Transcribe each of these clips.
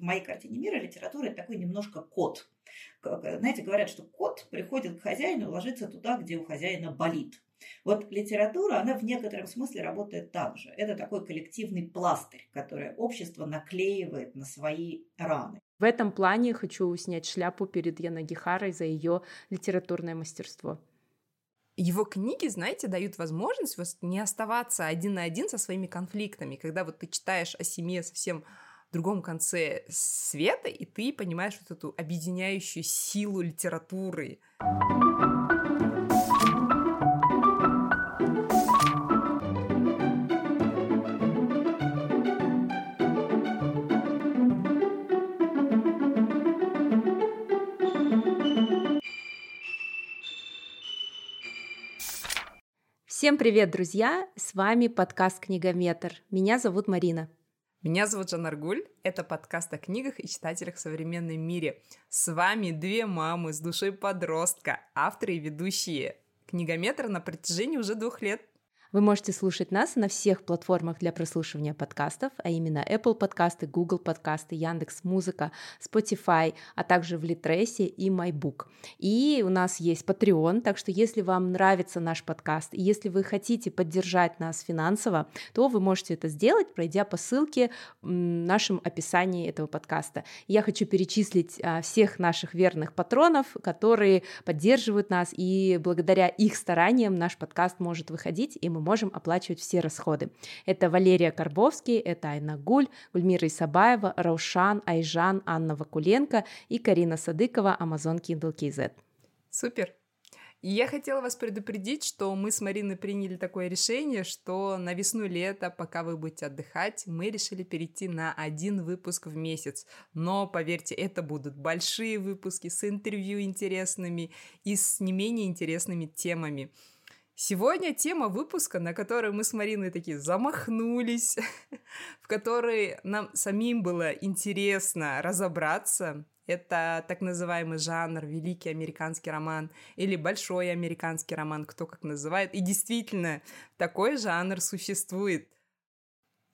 в моей картине мира литература это такой немножко кот. Знаете, говорят, что кот приходит к хозяину и ложится туда, где у хозяина болит. Вот литература, она в некотором смысле работает так же. Это такой коллективный пластырь, который общество наклеивает на свои раны. В этом плане хочу снять шляпу перед Яной Гихарой за ее литературное мастерство. Его книги, знаете, дают возможность вот не оставаться один на один со своими конфликтами, когда вот ты читаешь о семье совсем другом конце света, и ты понимаешь вот эту объединяющую силу литературы. Всем привет, друзья! С вами подкаст «Книгометр». Меня зовут Марина. Меня зовут Жанна Аргуль. Это подкаст о книгах и читателях в современном мире. С вами две мамы с душой подростка, авторы и ведущие. Книгометр на протяжении уже двух лет вы можете слушать нас на всех платформах для прослушивания подкастов, а именно Apple подкасты, Google подкасты, Яндекс Музыка, Spotify, а также в Литресе и MyBook. И у нас есть Patreon, так что если вам нравится наш подкаст, и если вы хотите поддержать нас финансово, то вы можете это сделать, пройдя по ссылке в нашем описании этого подкаста. Я хочу перечислить а, всех наших верных патронов, которые поддерживают нас, и благодаря их стараниям наш подкаст может выходить, и мы мы можем оплачивать все расходы. Это Валерия Карбовский, это Айна Гуль, Гульмира Исабаева, Раушан, Айжан, Анна Вакуленко и Карина Садыкова, Amazon Kindle KZ. Супер! И я хотела вас предупредить, что мы с Мариной приняли такое решение, что на весну лето, пока вы будете отдыхать, мы решили перейти на один выпуск в месяц. Но, поверьте, это будут большие выпуски с интервью интересными и с не менее интересными темами. Сегодня тема выпуска, на которой мы с Мариной такие замахнулись, в которой нам самим было интересно разобраться. Это так называемый жанр «Великий американский роман» или «Большой американский роман», кто как называет. И действительно, такой жанр существует.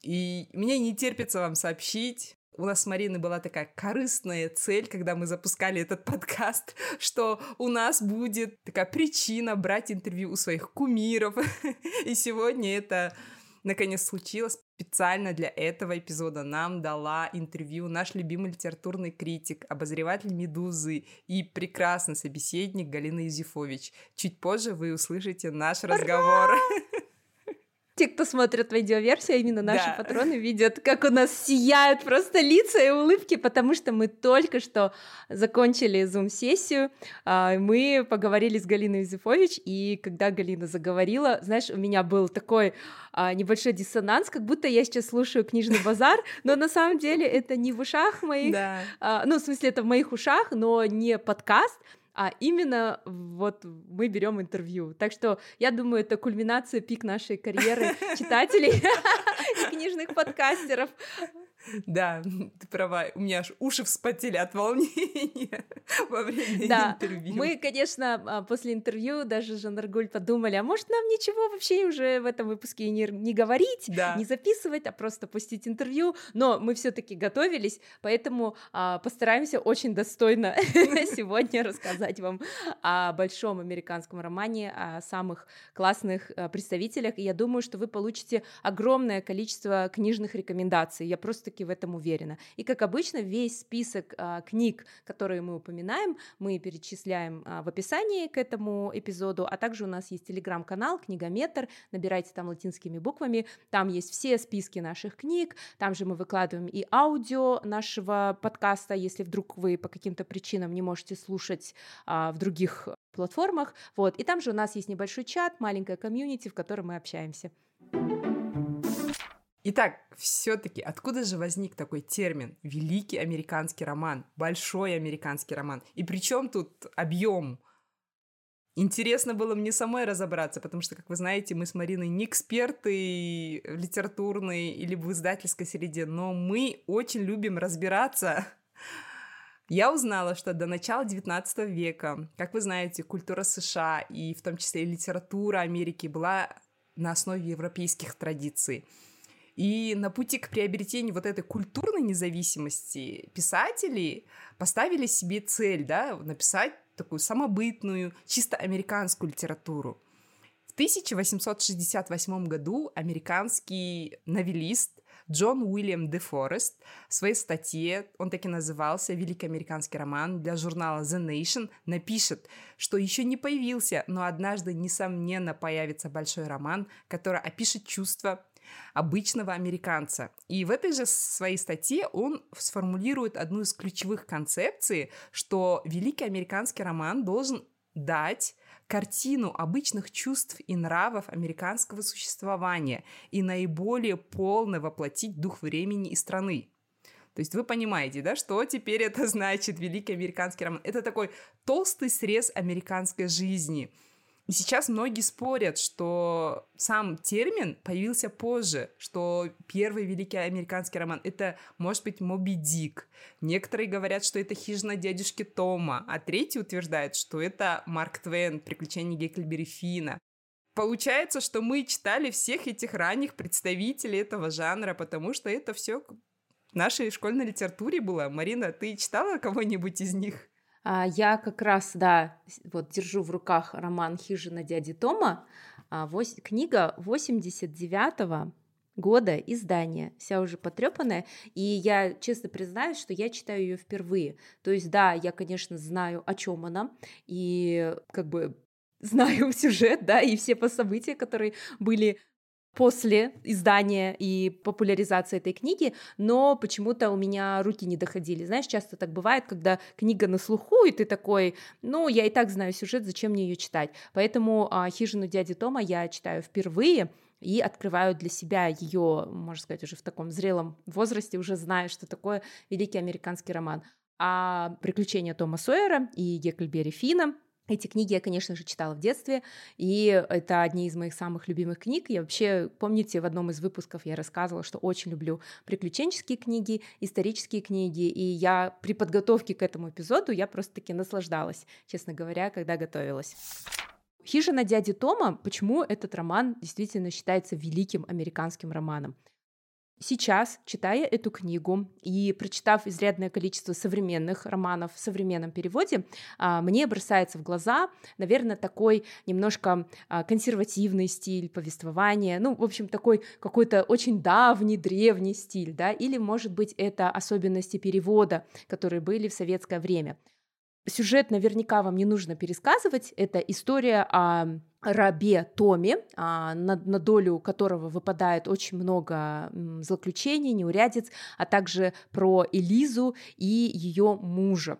И мне не терпится вам сообщить, у нас с Мариной была такая корыстная цель, когда мы запускали этот подкаст, что у нас будет такая причина брать интервью у своих кумиров. И сегодня это наконец случилось. Специально для этого эпизода нам дала интервью наш любимый литературный критик, обозреватель «Медузы» и прекрасный собеседник Галина Юзефович. Чуть позже вы услышите наш разговор. Те, кто смотрит видеоверсию, именно наши да. патроны, видят, как у нас сияют просто лица и улыбки, потому что мы только что закончили зум-сессию, а, мы поговорили с Галиной Юзефович, и когда Галина заговорила, знаешь, у меня был такой а, небольшой диссонанс, как будто я сейчас слушаю книжный базар, но на самом деле это не в ушах моих, да. А, ну, в смысле, это в моих ушах, но не подкаст, а именно вот мы берем интервью. Так что я думаю, это кульминация, пик нашей карьеры читателей книжных подкастеров. Да, ты права, у меня аж уши вспотели от волнения во время да. интервью. Мы, конечно, а, после интервью даже Жандаргуль подумали, а может нам ничего вообще уже в этом выпуске не, не говорить, да. не записывать, а просто пустить интервью, но мы все таки готовились, поэтому а, постараемся очень достойно сегодня рассказать вам о большом американском романе, о самых классных а, представителях, и я думаю, что вы получите огромное количество книжных рекомендаций. Я просто таки в этом уверена. И, как обычно, весь список а, книг, которые мы упоминаем, мы перечисляем а, в описании к этому эпизоду, а также у нас есть телеграм-канал «Книгометр», набирайте там латинскими буквами, там есть все списки наших книг, там же мы выкладываем и аудио нашего подкаста, если вдруг вы по каким-то причинам не можете слушать а, в других платформах, вот, и там же у нас есть небольшой чат, маленькая комьюнити, в котором мы общаемся. Итак, все-таки откуда же возник такой термин «великий американский роман», «большой американский роман»? И при чем тут объем? Интересно было мне самой разобраться, потому что, как вы знаете, мы с Мариной не эксперты литературные или в издательской среде, но мы очень любим разбираться. Я узнала, что до начала XIX века, как вы знаете, культура США и в том числе и литература Америки была на основе европейских традиций – И на пути к приобретению вот этой культурной независимости писатели поставили себе цель, да, написать такую самобытную, чисто американскую литературу. В 1868 году американский новелист Джон Уильям Де Форест в своей статье, он таки назывался «Великий американский роман» для журнала The Nation, напишет, что еще не появился, но однажды, несомненно, появится большой роман, который опишет чувства обычного американца. И в этой же своей статье он сформулирует одну из ключевых концепций, что великий американский роман должен дать картину обычных чувств и нравов американского существования и наиболее полно воплотить дух времени и страны. То есть вы понимаете, да, что теперь это значит великий американский роман? Это такой толстый срез американской жизни – сейчас многие спорят, что сам термин появился позже, что первый великий американский роман — это, может быть, Моби Дик. Некоторые говорят, что это «Хижина дядюшки Тома», а третий утверждает, что это Марк Твен «Приключения Гекльбери Фина». Получается, что мы читали всех этих ранних представителей этого жанра, потому что это все в нашей школьной литературе было. Марина, ты читала кого-нибудь из них? А, я как раз, да, вот держу в руках роман «Хижина дяди Тома», а, книга 89-го года издания, вся уже потрепанная, и я честно признаюсь, что я читаю ее впервые. То есть, да, я, конечно, знаю, о чем она, и как бы знаю сюжет, да, и все по события, которые были после издания и популяризации этой книги, но почему-то у меня руки не доходили. Знаешь, часто так бывает, когда книга на слуху, и ты такой, ну, я и так знаю сюжет, зачем мне ее читать. Поэтому а, «Хижину дяди Тома» я читаю впервые, и открываю для себя ее, можно сказать, уже в таком зрелом возрасте, уже знаю, что такое великий американский роман. А «Приключения Тома Сойера» и «Гекльбери Фина» Эти книги я, конечно же, читала в детстве, и это одни из моих самых любимых книг. Я вообще, помните, в одном из выпусков я рассказывала, что очень люблю приключенческие книги, исторические книги, и я при подготовке к этому эпизоду я просто-таки наслаждалась, честно говоря, когда готовилась. «Хижина дяди Тома», почему этот роман действительно считается великим американским романом? Сейчас, читая эту книгу и прочитав изрядное количество современных романов в современном переводе, а, мне бросается в глаза, наверное, такой немножко а, консервативный стиль повествования, ну, в общем, такой какой-то очень давний, древний стиль, да, или, может быть, это особенности перевода, которые были в советское время. Сюжет наверняка вам не нужно пересказывать. Это история о рабе Томе, а, на, на долю которого выпадает очень много злоключений, неурядиц, а также про Элизу и ее мужа.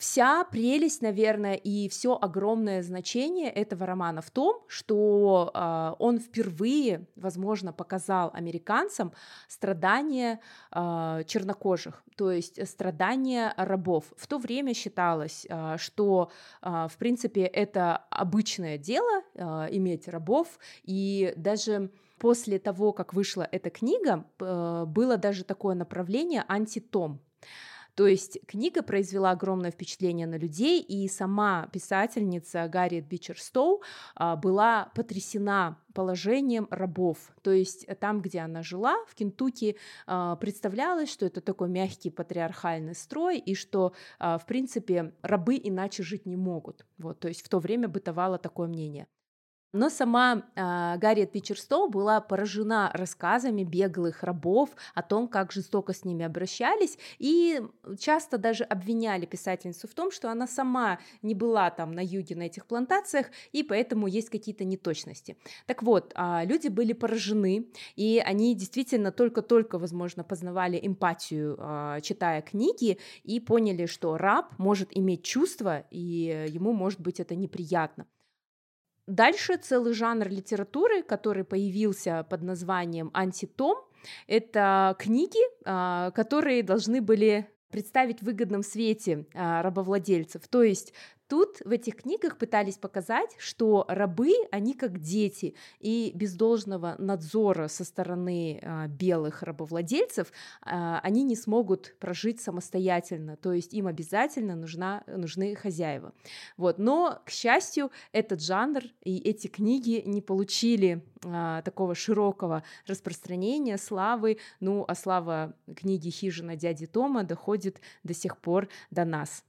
Вся прелесть, наверное, и все огромное значение этого романа в том, что э, он впервые, возможно, показал американцам страдания э, чернокожих, то есть страдания рабов. В то время считалось, э, что, э, в принципе, это обычное дело э, иметь рабов, и даже после того, как вышла эта книга, было даже такое направление антитом то есть книга произвела огромное впечатление на людей, и сама писательница Гарриет Бичерстоу а, была потрясена положением рабов. То есть там, где она жила, в Кентукки, а, представлялось, что это такой мягкий патриархальный строй, и что, а, в принципе, рабы иначе жить не могут. Вот, то есть в то время бытовало такое мнение. Но сама э, Гарриет Питчерстоу была поражена рассказами беглых рабов о том, как жестоко с ними обращались, и часто даже обвиняли писательницу в том, что она сама не была там на юге на этих плантациях, и поэтому есть какие-то неточности. Так вот, э, люди были поражены, и они действительно только-только, возможно, познавали эмпатию, э, читая книги, и поняли, что раб может иметь чувства, и ему может быть это неприятно. Дальше целый жанр литературы, который появился под названием антитом. Это книги, а, которые должны были представить в выгодном свете а, рабовладельцев. То есть тут в этих книгах пытались показать, что рабы, они как дети, и без должного надзора со стороны а, белых рабовладельцев а, они не смогут прожить самостоятельно, то есть им обязательно нужна, нужны хозяева. Вот. Но, к счастью, этот жанр и эти книги не получили а, такого широкого распространения, славы, ну, а слава книги «Хижина дяди Тома» доходит до сих пор до нас.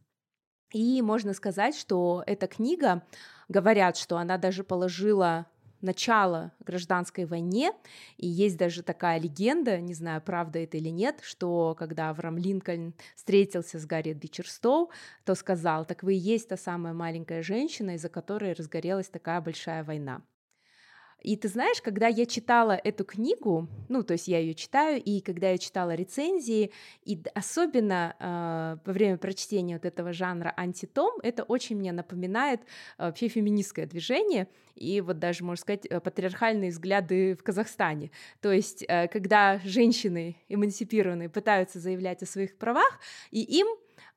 И можно сказать, что эта книга, говорят, что она даже положила начало гражданской войне, и есть даже такая легенда, не знаю, правда это или нет, что когда Авраам Линкольн встретился с Гарри Бичерстоу, то сказал, так вы и есть та самая маленькая женщина, из-за которой разгорелась такая большая война. И ты знаешь, когда я читала эту книгу, ну, то есть я ее читаю, и когда я читала рецензии, и особенно э, во время прочтения вот этого жанра антитом, это очень мне напоминает э, вообще феминистское движение, и вот даже, можно сказать, э, патриархальные взгляды в Казахстане. То есть, э, когда женщины эмансипированные пытаются заявлять о своих правах, и им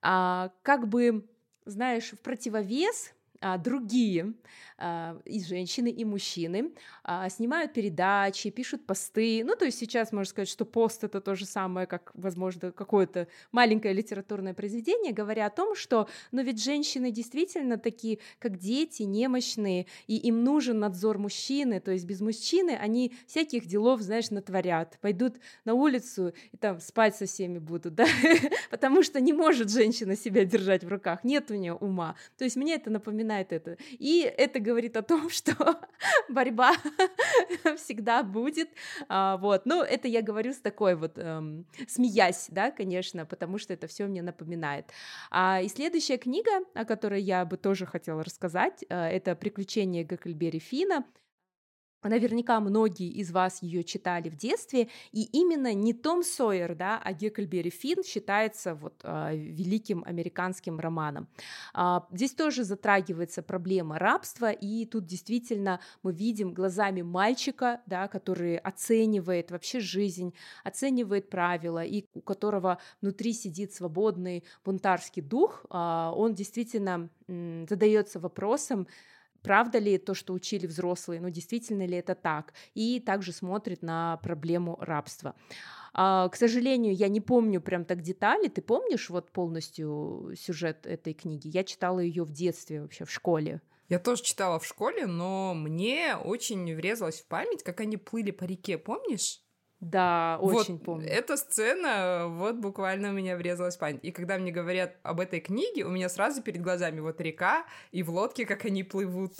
э, как бы, знаешь, в противовес другие а, и женщины, и мужчины а, снимают передачи, пишут посты. Ну, то есть сейчас можно сказать, что пост это то же самое, как, возможно, какое-то маленькое литературное произведение, говоря о том, что, ну, ведь женщины действительно такие, как дети, немощные, и им нужен надзор мужчины, то есть без мужчины они всяких делов, знаешь, натворят, пойдут на улицу и там спать со всеми будут, да, потому что не может женщина себя держать в руках, нет у нее ума. То есть мне это напоминает напоминает это. И это говорит о том, что борьба всегда будет. А, вот. Ну, это я говорю с такой вот, эм, смеясь, да, конечно, потому что это все мне напоминает. А, и следующая книга, о которой я бы тоже хотела рассказать, э, это «Приключения Гакельбери Фина». Наверняка многие из вас ее читали в детстве, и именно не Том Сойер, да, а Гекльбери Финн считается вот э, великим американским романом. Э, здесь тоже затрагивается проблема рабства, и тут действительно мы видим глазами мальчика, да, который оценивает вообще жизнь, оценивает правила, и у которого внутри сидит свободный бунтарский дух, э, он действительно э, задается вопросом, правда ли то, что учили взрослые, ну действительно ли это так, и также смотрит на проблему рабства. А, к сожалению, я не помню прям так детали. Ты помнишь вот полностью сюжет этой книги? Я читала ее в детстве вообще в школе. Я тоже читала в школе, но мне очень врезалось в память, как они плыли по реке, помнишь? Да, очень вот помню. Эта сцена вот буквально у меня врезалась в память. И когда мне говорят об этой книге, у меня сразу перед глазами вот река и в лодке, как они плывут.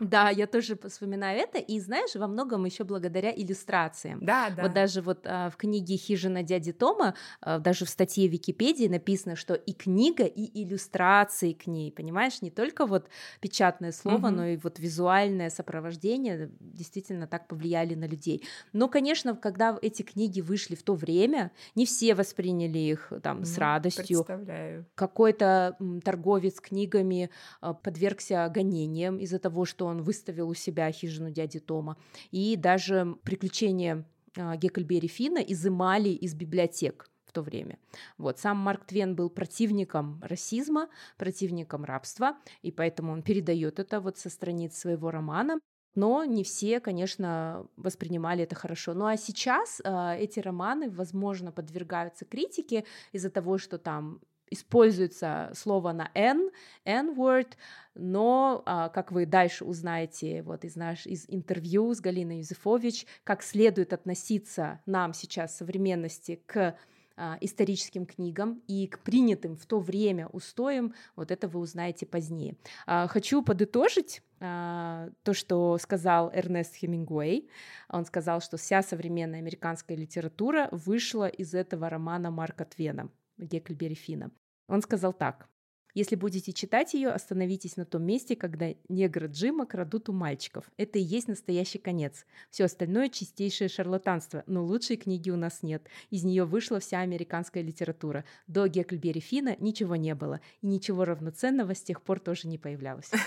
Да, я тоже вспоминаю это. И знаешь, во многом еще благодаря иллюстрациям. Да, да. Вот даже вот а, в книге «Хижина дяди Тома», а, даже в статье Википедии написано, что и книга, и иллюстрации к ней, понимаешь, не только вот печатное слово, угу. но и вот визуальное сопровождение действительно так повлияли на людей. Но, конечно, когда эти эти книги вышли в то время, не все восприняли их там ну, с радостью. Представляю. Какой-то торговец книгами а, подвергся гонениям из-за того, что он выставил у себя хижину дяди Тома. И даже приключения а, Геккельбери Фина изымали из библиотек в то время. Вот. Сам Марк Твен был противником расизма, противником рабства, и поэтому он передает это вот со страниц своего романа. Но не все, конечно, воспринимали это хорошо. Ну а сейчас э, эти романы, возможно, подвергаются критике из-за того, что там используется слово на N, N-word, но, а, как вы дальше узнаете вот из, наш, из интервью с Галиной Юзефович, как следует относиться нам сейчас современности к а, историческим книгам и к принятым в то время устоям, вот это вы узнаете позднее. Хочу подытожить то, что сказал Эрнест Хемингуэй. Он сказал, что вся современная американская литература вышла из этого романа Марка Твена, Гекльбери Фина. Он сказал так. Если будете читать ее, остановитесь на том месте, когда негры Джима крадут у мальчиков. Это и есть настоящий конец. Все остальное чистейшее шарлатанство, но лучшей книги у нас нет. Из нее вышла вся американская литература. До Гекльбери Фина ничего не было, и ничего равноценного с тех пор тоже не появлялось.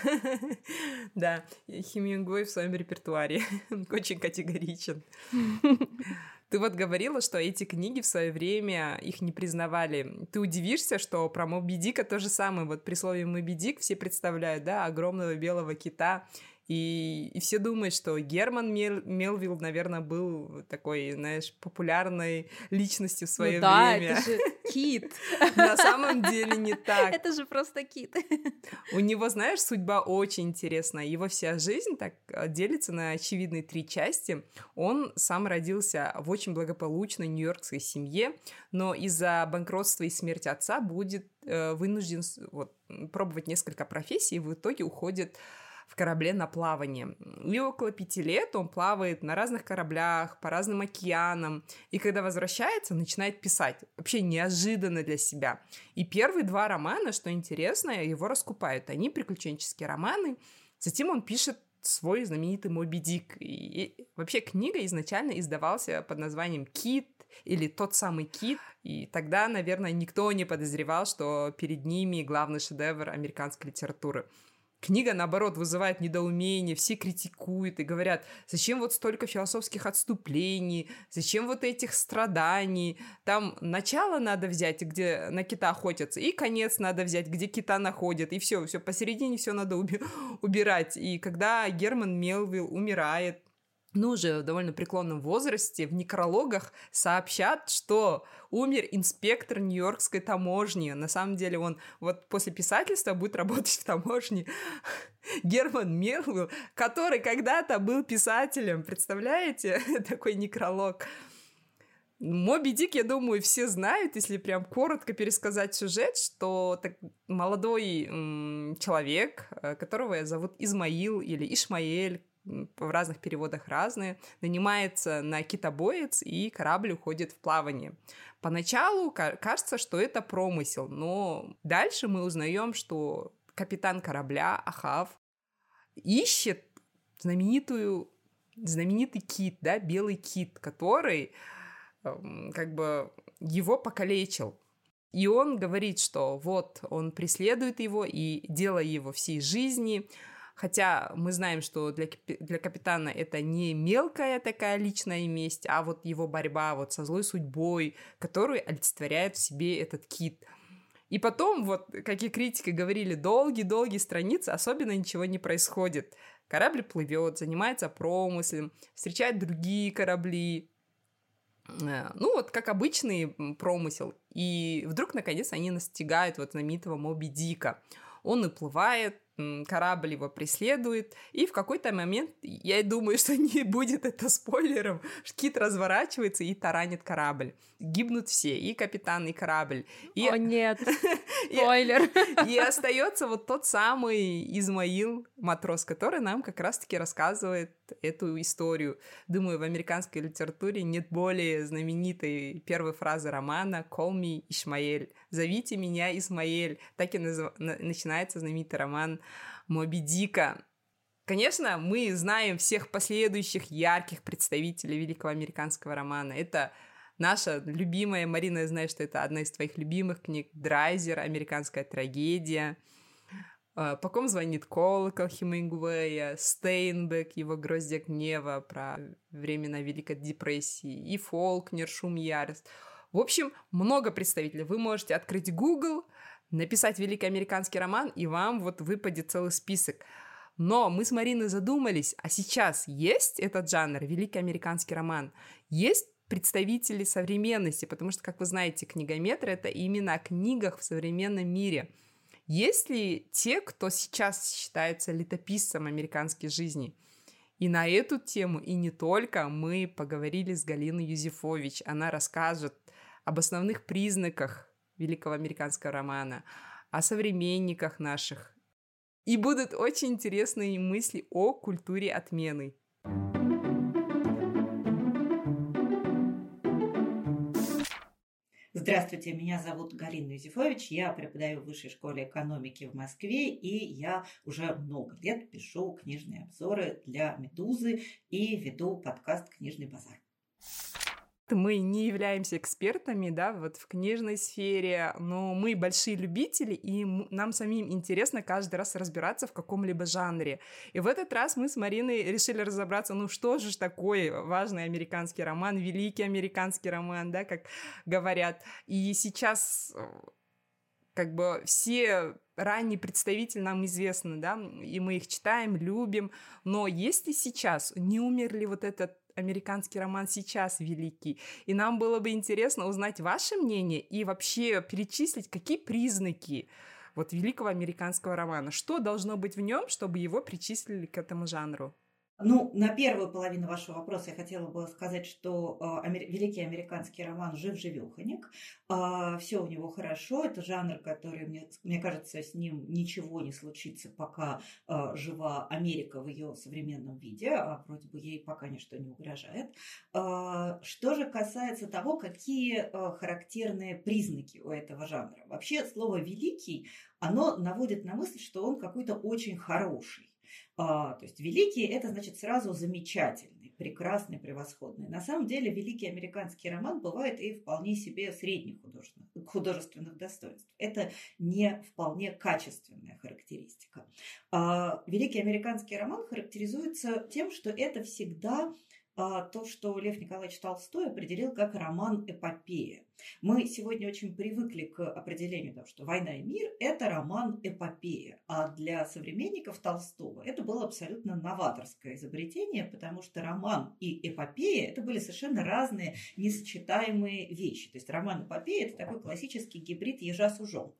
Да, Хемингуэй в своем репертуаре очень категоричен. Ты вот говорила, что эти книги в свое время их не признавали. Ты удивишься, что про Моби Дика то же самое. Вот при слове Моби Дик все представляют, да, огромного белого кита и, и все думают, что Герман Мел, Мелвилл, наверное, был такой, знаешь, популярной личностью в свое ну, да, время. это же кит. На самом деле не так. Это же просто кит. У него, знаешь, судьба очень интересная. Его вся жизнь так э, делится на очевидные три части. Он сам родился в очень благополучной нью-йоркской семье, но из-за банкротства и смерти отца будет э, вынужден вот, пробовать несколько профессий и в итоге уходит в корабле на плавание. И около пяти лет он плавает на разных кораблях, по разным океанам. И когда возвращается, начинает писать. Вообще неожиданно для себя. И первые два романа, что интересно, его раскупают. Они приключенческие романы. Затем он пишет свой знаменитый Моби Дик. И вообще книга изначально издавался под названием «Кит», или тот самый кит. И тогда, наверное, никто не подозревал, что перед ними главный шедевр американской литературы. Книга, наоборот, вызывает недоумение, все критикуют и говорят, зачем вот столько философских отступлений, зачем вот этих страданий, там начало надо взять, где на кита охотятся, и конец надо взять, где кита находят, и все, все посередине все надо уби- убирать. И когда Герман Мелвилл умирает, ну, уже в довольно преклонном возрасте в некрологах сообщат, что умер инспектор Нью-Йоркской таможни. На самом деле он вот после писательства будет работать в таможне. Герман Мелвилл, который когда-то был писателем. Представляете? Такой некролог. Моби Дик, я думаю, все знают, если прям коротко пересказать сюжет, что так, молодой м, человек, э, которого зовут Измаил или Ишмаэль, в разных переводах разные, нанимается на китобоец, и корабль уходит в плавание. Поначалу кажется, что это промысел, но дальше мы узнаем, что капитан корабля Ахав ищет знаменитую, знаменитый кит, да, белый кит, который эм, как бы его покалечил. И он говорит, что вот он преследует его, и дело его всей жизни — Хотя мы знаем, что для, для капитана это не мелкая такая личная месть, а вот его борьба вот со злой судьбой, которую олицетворяет в себе этот кит. И потом, вот, как и критики говорили, долгие-долгие страницы, особенно ничего не происходит. Корабль плывет, занимается промыслом, встречает другие корабли, э, ну, вот как обычный промысел. И вдруг, наконец, они настигают вот знаменитого Моби Дика. Он уплывает, корабль его преследует, и в какой-то момент, я думаю, что не будет это спойлером, кит разворачивается и таранит корабль. Гибнут все, и капитан, и корабль. И... О нет, спойлер. И остается вот тот самый Измаил, матрос, который нам как раз-таки рассказывает эту историю. Думаю, в американской литературе нет более знаменитой первой фразы романа «Call me Ишмаэль», «Зовите меня Исмаэль». Так и назв... начинается знаменитый роман Моби Дика. Конечно, мы знаем всех последующих ярких представителей великого американского романа. Это наша любимая, Марина, я знаю, что это одна из твоих любимых книг, Драйзер, «Американская трагедия», по ком звонит колокол Хемингуэя, Стейнбек, его «Гроздья гнева» про времена Великой депрессии, и Фолкнер, «Шум ярость». В общем, много представителей. Вы можете открыть Google, написать великий американский роман, и вам вот выпадет целый список. Но мы с Мариной задумались, а сейчас есть этот жанр, великий американский роман? Есть представители современности, потому что, как вы знаете, книгометр — это именно о книгах в современном мире. Есть ли те, кто сейчас считается летописцем американской жизни? И на эту тему, и не только, мы поговорили с Галиной Юзефович. Она расскажет об основных признаках великого американского романа, о современниках наших. И будут очень интересные мысли о культуре отмены. Здравствуйте, меня зовут Галина Юзефович, я преподаю в Высшей школе экономики в Москве, и я уже много лет пишу книжные обзоры для «Медузы» и веду подкаст «Книжный базар». Мы не являемся экспертами, да, вот в книжной сфере, но мы большие любители, и нам самим интересно каждый раз разбираться в каком-либо жанре. И в этот раз мы с Мариной решили разобраться, ну что же такое важный американский роман, великий американский роман, да, как говорят. И сейчас э, как бы все ранние представители нам известны, да, и мы их читаем, любим, но если сейчас не умер ли вот этот американский роман сейчас великий. И нам было бы интересно узнать ваше мнение и вообще перечислить, какие признаки вот великого американского романа. Что должно быть в нем, чтобы его причислили к этому жанру? Ну, на первую половину вашего вопроса я хотела бы сказать, что э, амер... великий американский роман жив-живеханик. А, все у него хорошо. Это жанр, который, мне, мне кажется, с ним ничего не случится, пока э, жива Америка в ее современном виде, а вроде бы ей пока ничто не угрожает. Э, что же касается того, какие характерные признаки у этого жанра. Вообще слово «великий», оно наводит на мысль, что он какой-то очень хороший. А, то есть великий – это значит сразу замечательный, прекрасный, превосходный. На самом деле великий американский роман бывает и вполне себе средних художественных, художественных достоинств. Это не вполне качественная характеристика. А, великий американский роман характеризуется тем, что это всегда то, что Лев Николаевич Толстой определил как роман-эпопея. Мы сегодня очень привыкли к определению того, что «Война и мир» – это роман-эпопея, а для современников Толстого это было абсолютно новаторское изобретение, потому что роман и эпопея – это были совершенно разные несочетаемые вещи. То есть роман-эпопея – это такой классический гибрид ежа с ужом.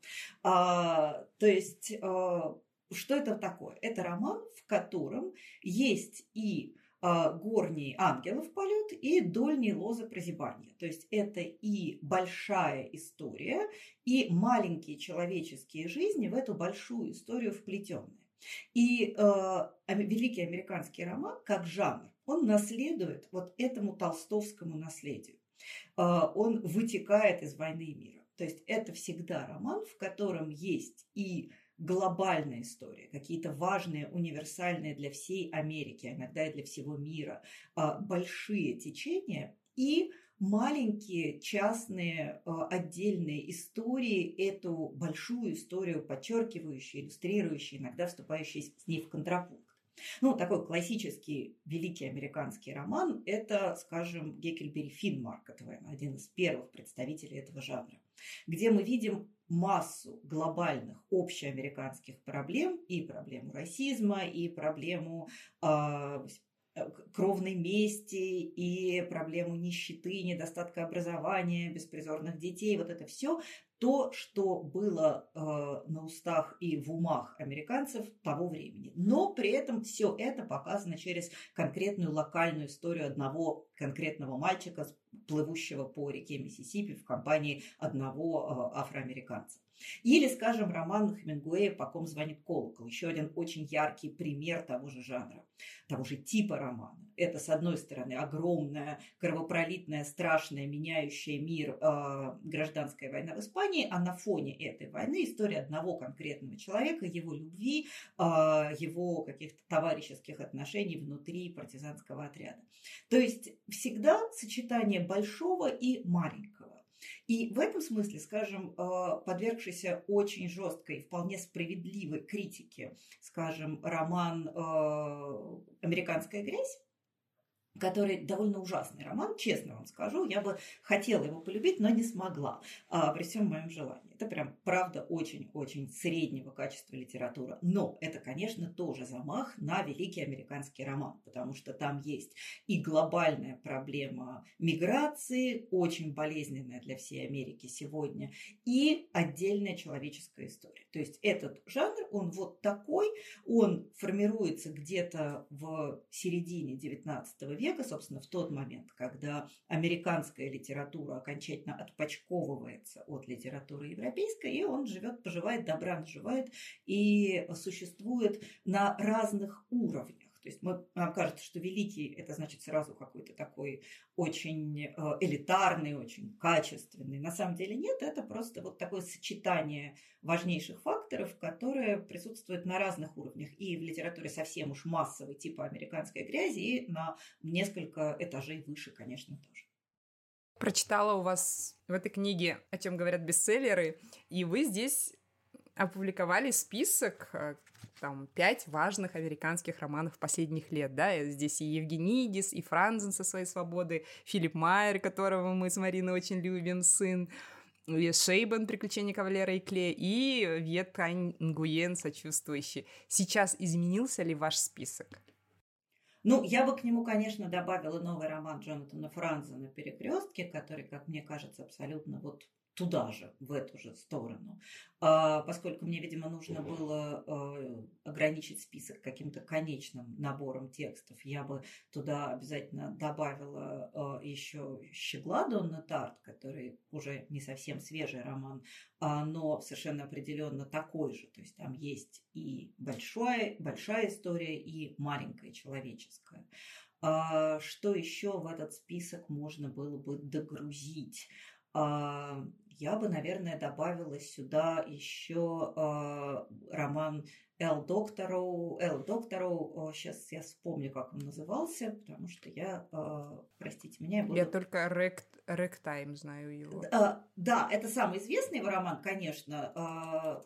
А, то есть а, что это такое? Это роман, в котором есть и а, горний ангелов полет и дольний лоза прозябания. То есть это и большая история, и маленькие человеческие жизни в эту большую историю вплетенные. И э, великий американский роман, как жанр, он наследует вот этому толстовскому наследию. Э, он вытекает из войны и мира. То есть это всегда роман, в котором есть и глобальная история, какие-то важные, универсальные для всей Америки, иногда и для всего мира, а, большие течения и маленькие частные а, отдельные истории, эту большую историю подчеркивающие, иллюстрирующие, иногда вступающие с ней в контрапункт. Ну, такой классический великий американский роман – это, скажем, Геккельбери Финн Марка Твена, один из первых представителей этого жанра, где мы видим массу глобальных общеамериканских проблем и проблему расизма, и проблему э, кровной мести, и проблему нищеты, недостатка образования, беспризорных детей. Вот это все то, что было э, на устах и в умах американцев того времени. Но при этом все это показано через конкретную локальную историю одного конкретного мальчика, плывущего по реке Миссисипи в компании одного э, афроамериканца. Или, скажем, роман Хемингуэя «По ком звонит колокол». Еще один очень яркий пример того же жанра, того же типа романа. Это, с одной стороны, огромная, кровопролитная, страшная, меняющая мир э, гражданская война в Испании, а на фоне этой войны история одного конкретного человека, его любви, э, его каких-то товарищеских отношений внутри партизанского отряда. То есть всегда сочетание большого и маленького. И в этом смысле, скажем, э, подвергшийся очень жесткой, вполне справедливой критике, скажем, роман э, «Американская грязь», который довольно ужасный роман, честно вам скажу. Я бы хотела его полюбить, но не смогла а, при всем моем желании. Это прям, правда, очень-очень среднего качества литература. Но это, конечно, тоже замах на великий американский роман, потому что там есть и глобальная проблема миграции, очень болезненная для всей Америки сегодня, и отдельная человеческая история. То есть этот жанр, он вот такой, он формируется где-то в середине XIX века, века, собственно, в тот момент, когда американская литература окончательно отпочковывается от литературы европейской, и он живет, поживает, добра наживает и существует на разных уровнях. То есть мы, нам кажется, что великий – это значит сразу какой-то такой очень э, элитарный, очень качественный. На самом деле нет, это просто вот такое сочетание важнейших факторов, которые присутствуют на разных уровнях. И в литературе совсем уж массовый, типа американской грязи, и на несколько этажей выше, конечно, тоже. Прочитала у вас в этой книге, о чем говорят бестселлеры, и вы здесь опубликовали список, э, там, пять важных американских романов последних лет, да, здесь и Евгенидис, и Франзен со своей свободы, Филипп Майер, которого мы с Мариной очень любим, сын, и Шейбан «Приключения кавалера и Клея» и Вьет Тань Нгуен «Сочувствующий». Сейчас изменился ли ваш список? Ну, я бы к нему, конечно, добавила новый роман Джонатана Франза на перекрестке, который, как мне кажется, абсолютно вот туда же, в эту же сторону. А, поскольку мне, видимо, нужно было а, ограничить список каким-то конечным набором текстов, я бы туда обязательно добавила а, еще «Щегла Донна Тарт», который уже не совсем свежий роман, но совершенно определенно такой же. То есть там есть и большая, большая история, и маленькая человеческая. Что еще в этот список можно было бы догрузить? Я бы, наверное, добавила сюда еще э, роман Эл Доктору. Эл Доктору, сейчас я вспомню, как он назывался, потому что я, э, простите меня, я, буду... я только Рек, Рек Тайм знаю его. Э, да, это самый известный его роман, конечно. Э,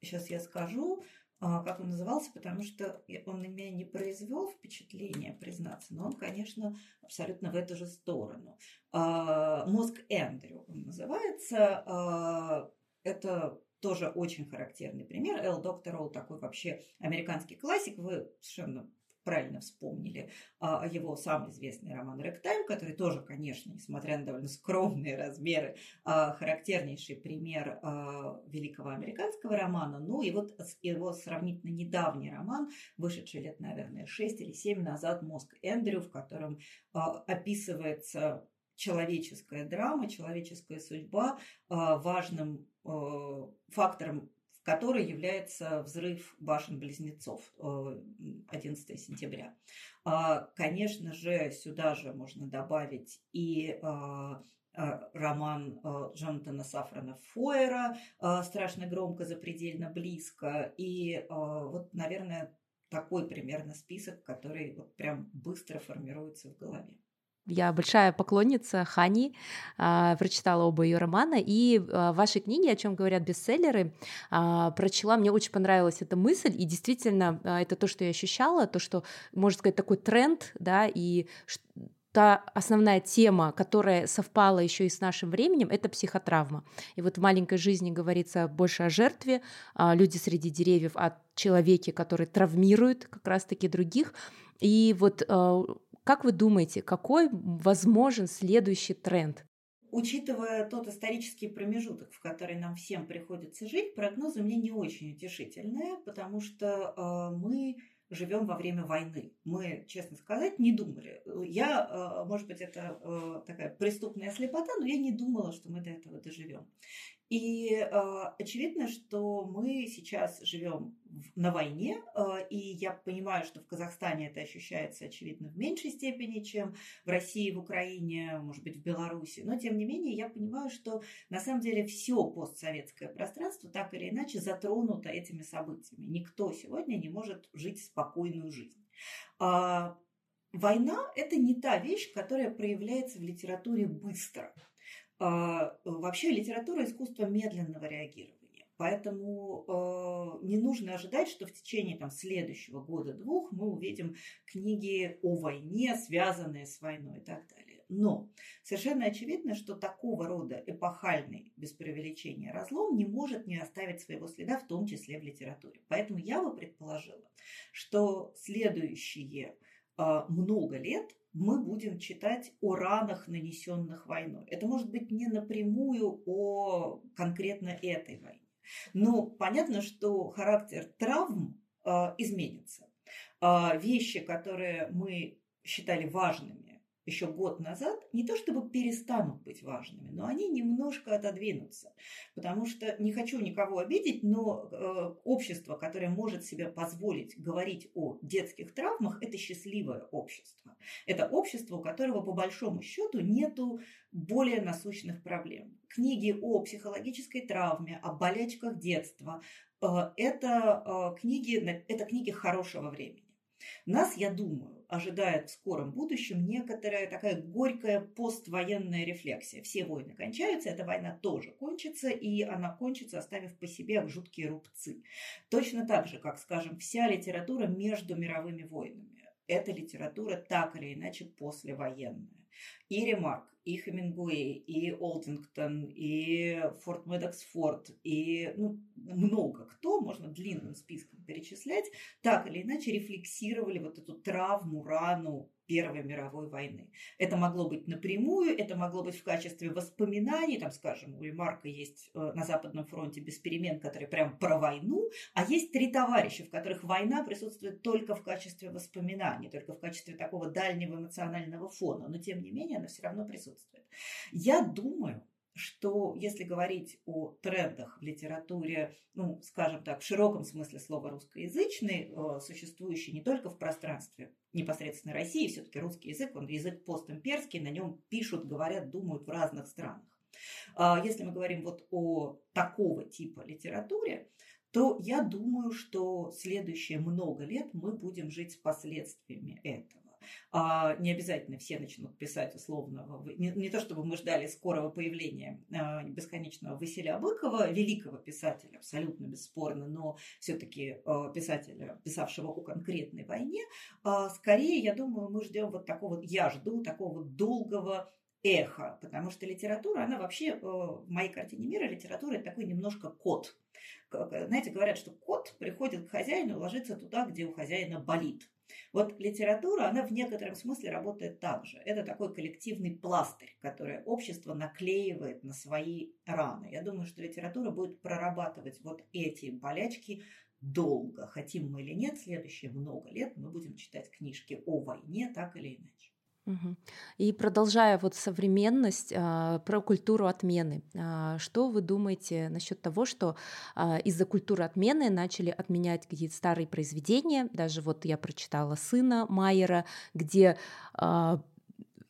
сейчас я скажу. А, как он назывался, потому что он на меня не произвел впечатления, признаться, но он, конечно, абсолютно в эту же сторону. А, Мозг Эндрю он называется. А, это тоже очень характерный пример. Эл Доктор Роу такой вообще американский классик. Вы совершенно правильно вспомнили а, его самый известный роман «Рэктайм», который тоже, конечно, несмотря на довольно скромные размеры, а, характернейший пример а, великого американского романа. Ну и вот его сравнительно недавний роман, вышедший лет, наверное, 6 или 7 назад «Мозг Эндрю», в котором описывается человеческая драма, человеческая судьба важным фактором которой является взрыв башен-близнецов 11 э, сентября. А, конечно же, сюда же можно добавить и а, а, роман Джонатана Сафрана Фойера «Страшно громко, запредельно близко». И вот, наверное, такой примерно список, который вот прям быстро формируется в голове. Я большая поклонница Хани, а, прочитала оба ее романа, и а, ваши книги, о чем говорят бестселлеры, а, прочла, мне очень понравилась эта мысль, и действительно это то, что я ощущала, то, что, можно сказать, такой тренд, да, и та основная тема, которая совпала еще и с нашим временем, это психотравма. И вот в маленькой жизни говорится больше о жертве, люди среди деревьев, о человеке, который травмирует как раз-таки других. И вот как вы думаете, какой возможен следующий тренд? Учитывая тот исторический промежуток, в который нам всем приходится жить, прогнозы мне не очень утешительные, потому что э, мы живем во время войны. Мы, честно сказать, не думали. Я, э, может быть, это э, такая преступная слепота, но я не думала, что мы до этого доживем. И э, очевидно, что мы сейчас живем на войне, э, и я понимаю, что в Казахстане это ощущается, очевидно, в меньшей степени, чем в России, в Украине, может быть, в Беларуси. Но, тем не менее, я понимаю, что на самом деле все постсоветское пространство так или иначе затронуто этими событиями. Никто сегодня не может жить спокойную жизнь. А, война – это не та вещь, которая проявляется в литературе быстро – вообще литература – искусство медленного реагирования. Поэтому э, не нужно ожидать, что в течение там, следующего года-двух мы увидим книги о войне, связанные с войной и так далее. Но совершенно очевидно, что такого рода эпохальный, без преувеличения, разлом не может не оставить своего следа, в том числе в литературе. Поэтому я бы предположила, что следующие э, много лет мы будем читать о ранах, нанесенных войной. Это может быть не напрямую о конкретно этой войне. Но понятно, что характер травм э, изменится. Э, вещи, которые мы считали важными еще год назад, не то чтобы перестанут быть важными, но они немножко отодвинутся. Потому что не хочу никого обидеть, но э, общество, которое может себе позволить говорить о детских травмах, это счастливое общество. Это общество, у которого по большому счету нету более насущных проблем. Книги о психологической травме, о болячках детства, э, это, э, книги, это книги хорошего времени. Нас, я думаю, ожидает в скором будущем некоторая такая горькая поствоенная рефлексия. Все войны кончаются, эта война тоже кончится, и она кончится, оставив по себе жуткие рубцы. Точно так же, как, скажем, вся литература между мировыми войнами. Эта литература так или иначе послевоенная. И Ремарк, и Хемингуэй, и Олдингтон, и Форт Медоксфорд, и ну, много кто, можно длинным списком перечислять, так или иначе рефлексировали вот эту травму, рану Первой мировой войны. Это могло быть напрямую, это могло быть в качестве воспоминаний, там, скажем, у Ремарка есть э, на Западном фронте «Без перемен», который прям про войну, а есть три товарища, в которых война присутствует только в качестве воспоминаний, только в качестве такого дальнего эмоционального фона, но тем не менее она все равно присутствует. Я думаю, что если говорить о трендах в литературе, ну, скажем так, в широком смысле слова русскоязычный, э, существующий не только в пространстве непосредственно России, все-таки русский язык, он язык постимперский, на нем пишут, говорят, думают в разных странах. А если мы говорим вот о такого типа литературе, то я думаю, что следующие много лет мы будем жить с последствиями этого. А, не обязательно все начнут писать условного. Не, не то чтобы мы ждали скорого появления а, бесконечного Василия Быкова, великого писателя, абсолютно бесспорно, но все-таки а, писателя, писавшего о конкретной войне. Скорее, я думаю, мы ждем вот такого, я жду такого долгого эхо, потому что литература, она вообще э, в моей картине мира литература это такой немножко кот. Знаете, говорят, что кот приходит к хозяину и ложится туда, где у хозяина болит. Вот литература, она в некотором смысле работает так же. Это такой коллективный пластырь, который общество наклеивает на свои раны. Я думаю, что литература будет прорабатывать вот эти болячки долго. Хотим мы или нет, следующие много лет мы будем читать книжки о войне так или иначе. И продолжая вот современность, а, про культуру отмены. А, что вы думаете насчет того, что а, из-за культуры отмены начали отменять какие-то старые произведения? Даже вот я прочитала «Сына» Майера, где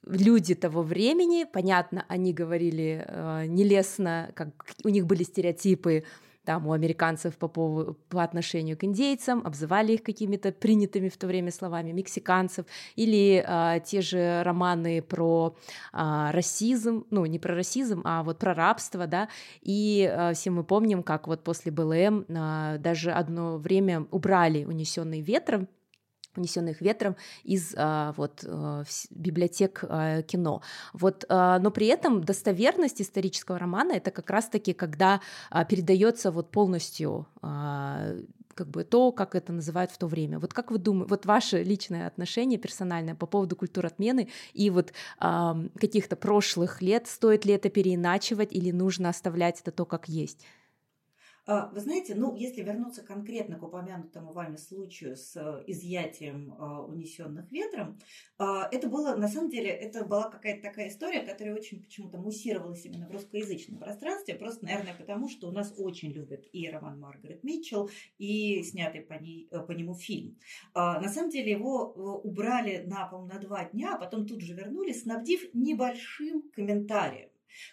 люди того времени, понятно, они говорили нелестно, как у них были стереотипы там у американцев по, поводу, по отношению к индейцам, обзывали их какими-то принятыми в то время словами мексиканцев, или а, те же романы про а, расизм, ну не про расизм, а вот про рабство, да, и а, все мы помним, как вот после БЛМ а, даже одно время убрали унесенный ветром унесенных ветром из а, вот а, библиотек а, кино. Вот, а, но при этом достоверность исторического романа это как раз-таки когда а, передается вот полностью а, как бы то, как это называют в то время. Вот как вы думаете, вот ваше личное отношение персональное по поводу культуры отмены и вот а, каких-то прошлых лет, стоит ли это переиначивать или нужно оставлять это то, как есть? А, вы знаете, ну, если вернуться конкретно к упомянутому вами случаю с э, изъятием а, унесенных ветром, а, это было, на самом деле, это была какая-то такая история, которая очень почему-то муссировалась именно в русскоязычном пространстве, просто, наверное, потому что у нас очень любят и роман Маргарет Митчелл, и снятый по, ней, э, по нему фильм. На самом деле его э, убрали на, по на два дня, а потом тут же вернули, снабдив небольшим комментарием,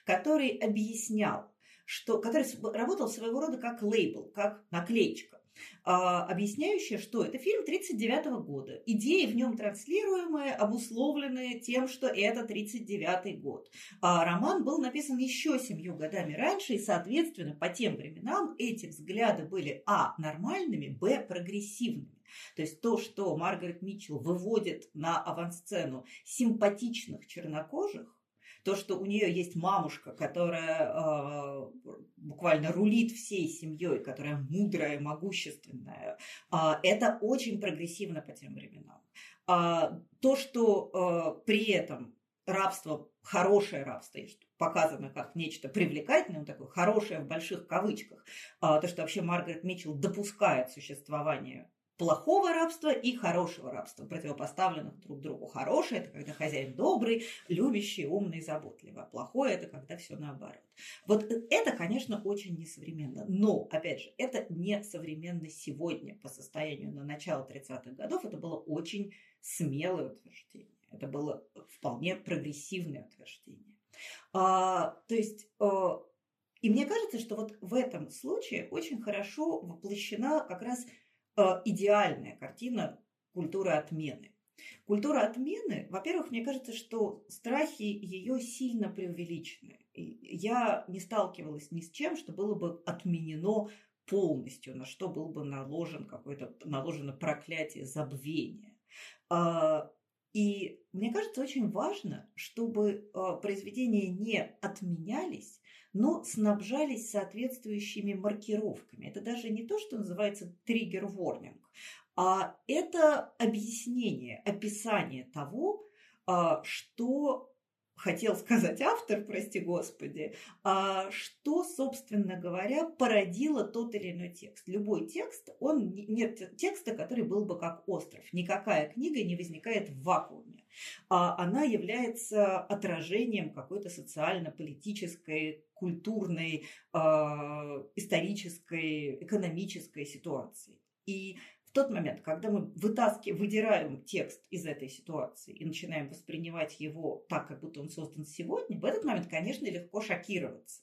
который объяснял, что, который работал своего рода как лейбл, как наклеечка, а, объясняющая, что это фильм 1939 года. Идеи в нем транслируемые, обусловленные тем, что это 1939 год. А роман был написан еще семью годами раньше, и, соответственно, по тем временам эти взгляды были а. нормальными, б. прогрессивными. То есть то, что Маргарет Митчелл выводит на авансцену симпатичных чернокожих, то, что у нее есть мамушка, которая э, буквально рулит всей семьей, которая мудрая, могущественная, э, это очень прогрессивно по тем временам. А то, что э, при этом рабство, хорошее рабство, показано как нечто привлекательное, такое хорошее в больших кавычках, то, что вообще Маргарет Митчелл допускает существование плохого рабства и хорошего рабства, противопоставленных друг другу. Хорошее – это когда хозяин добрый, любящий, умный, заботливый. А плохое – это когда все наоборот. Вот это, конечно, очень несовременно. Но, опять же, это не современно сегодня по состоянию на начало 30-х годов. Это было очень смелое утверждение. Это было вполне прогрессивное утверждение. А, то есть а, и мне кажется, что вот в этом случае очень хорошо воплощена как раз идеальная картина культуры отмены. Культура отмены, во-первых, мне кажется, что страхи ее сильно преувеличены. Я не сталкивалась ни с чем, что было бы отменено полностью, на что был бы наложен какое-то наложено проклятие забвения. И мне кажется, очень важно, чтобы а, произведения не отменялись, но снабжались соответствующими маркировками. Это даже не то, что называется триггер-ворнинг, а это объяснение, описание того, а, что хотел сказать автор, прости господи, а что, собственно говоря, породило тот или иной текст. Любой текст, он нет текста, который был бы как остров. Никакая книга не возникает в вакууме. А она является отражением какой-то социально-политической, культурной, э, исторической, экономической ситуации. И в тот момент, когда мы вытаскиваем, выдираем текст из этой ситуации и начинаем воспринимать его так, как будто он создан сегодня, в этот момент, конечно, легко шокироваться.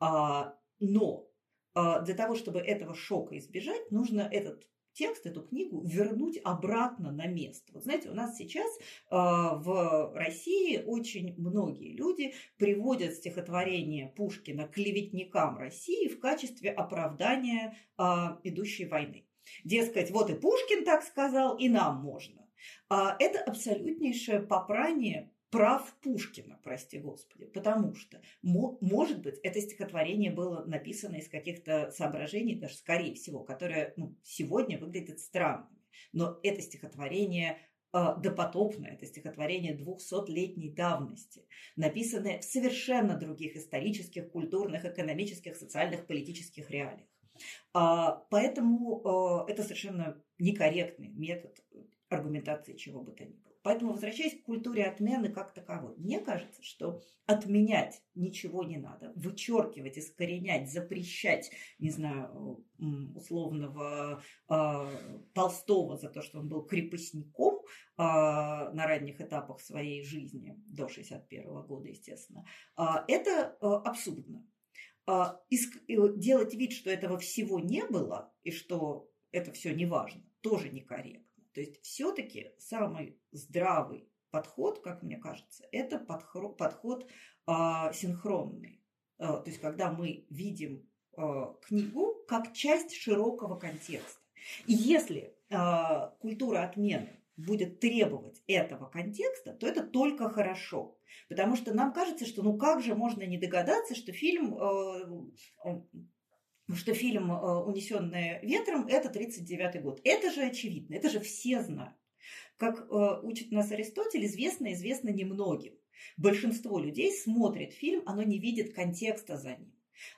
А, но а, для того, чтобы этого шока избежать, нужно этот текст, эту книгу вернуть обратно на место. Вот знаете, у нас сейчас э, в России очень многие люди приводят стихотворение Пушкина клеветникам России в качестве оправдания э, идущей войны. Дескать, вот и Пушкин так сказал, и нам можно. А это абсолютнейшее попрание прав Пушкина, прости господи, потому что, может быть, это стихотворение было написано из каких-то соображений, даже скорее всего, которые ну, сегодня выглядят странными. Но это стихотворение э, допотопное, это стихотворение двухсотлетней давности, написанное в совершенно других исторических, культурных, экономических, социальных, политических реалиях. А, поэтому а, это совершенно некорректный метод аргументации чего бы то ни было. Поэтому, возвращаясь к культуре отмены как таковой, мне кажется, что отменять ничего не надо, вычеркивать, искоренять, запрещать, не знаю, условного э, Толстого за то, что он был крепостником э, на ранних этапах своей жизни, до 61 года, естественно, э, это э, абсурдно. А, делать вид, что этого всего не было и что это все не важно, тоже некорректно. То есть все-таки самый здравый подход, как мне кажется, это подход, а, синхронный. А, то есть когда мы видим книгу как часть широкого контекста. И если культура отмены будет требовать этого контекста, то это только хорошо. Потому что нам кажется, что ну как же можно не догадаться, что фильм, э, что фильм э, «Унесенные ветром» – это 1939 год. Это же очевидно, это же все знают. Как э, учит нас Аристотель, известно, известно немногим. Большинство людей смотрит фильм, оно не видит контекста за ним.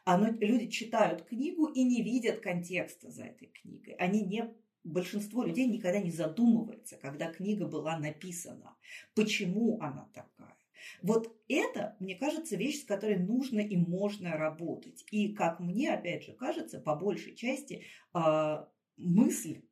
Оно, люди читают книгу и не видят контекста за этой книгой. Они не большинство людей никогда не задумывается, когда книга была написана, почему она такая. Вот это, мне кажется, вещь, с которой нужно и можно работать. И, как мне, опять же, кажется, по большей части э, мысль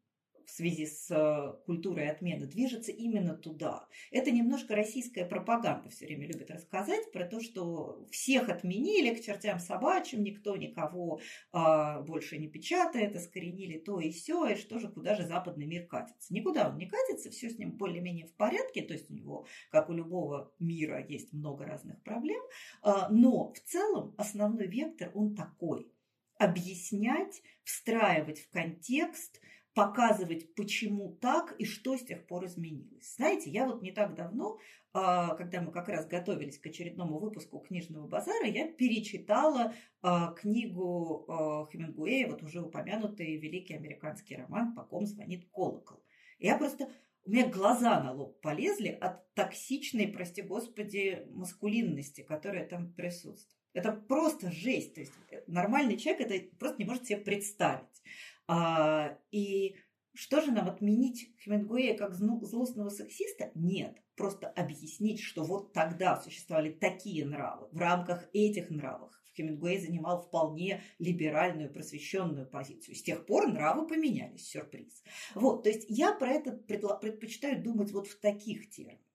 в связи с э, культурой отмены движется именно туда. Это немножко российская пропаганда все время любит рассказать про то, что всех отменили к чертям собачьим, никто никого а, больше не печатает, искоренили то и все, и что же, куда же западный мир катится. Никуда он не катится, все с ним более-менее в порядке, то есть у него, как у любого мира, есть много разных проблем, а, но в целом основной вектор, он такой – объяснять, встраивать в контекст – показывать, почему так и что с тех пор изменилось. Знаете, я вот не так давно, а, когда мы как раз готовились к очередному выпуску книжного базара, я перечитала а, книгу а, Хемингуэя, вот уже упомянутый великий американский роман «По ком звонит колокол». Я просто у меня глаза на лоб полезли от токсичной, прости господи, маскулинности, которая там присутствует. Это просто жесть. То есть э, нормальный человек это просто не может себе представить. А, и что же нам отменить Хемингуэя как злостного сексиста? Нет. Просто объяснить, что вот тогда существовали такие нравы. В рамках этих нравов Хемингуэй занимал вполне либеральную, просвещенную позицию. С тех пор нравы поменялись, сюрприз. Вот, то есть я про это предпочитаю думать вот в таких терминах.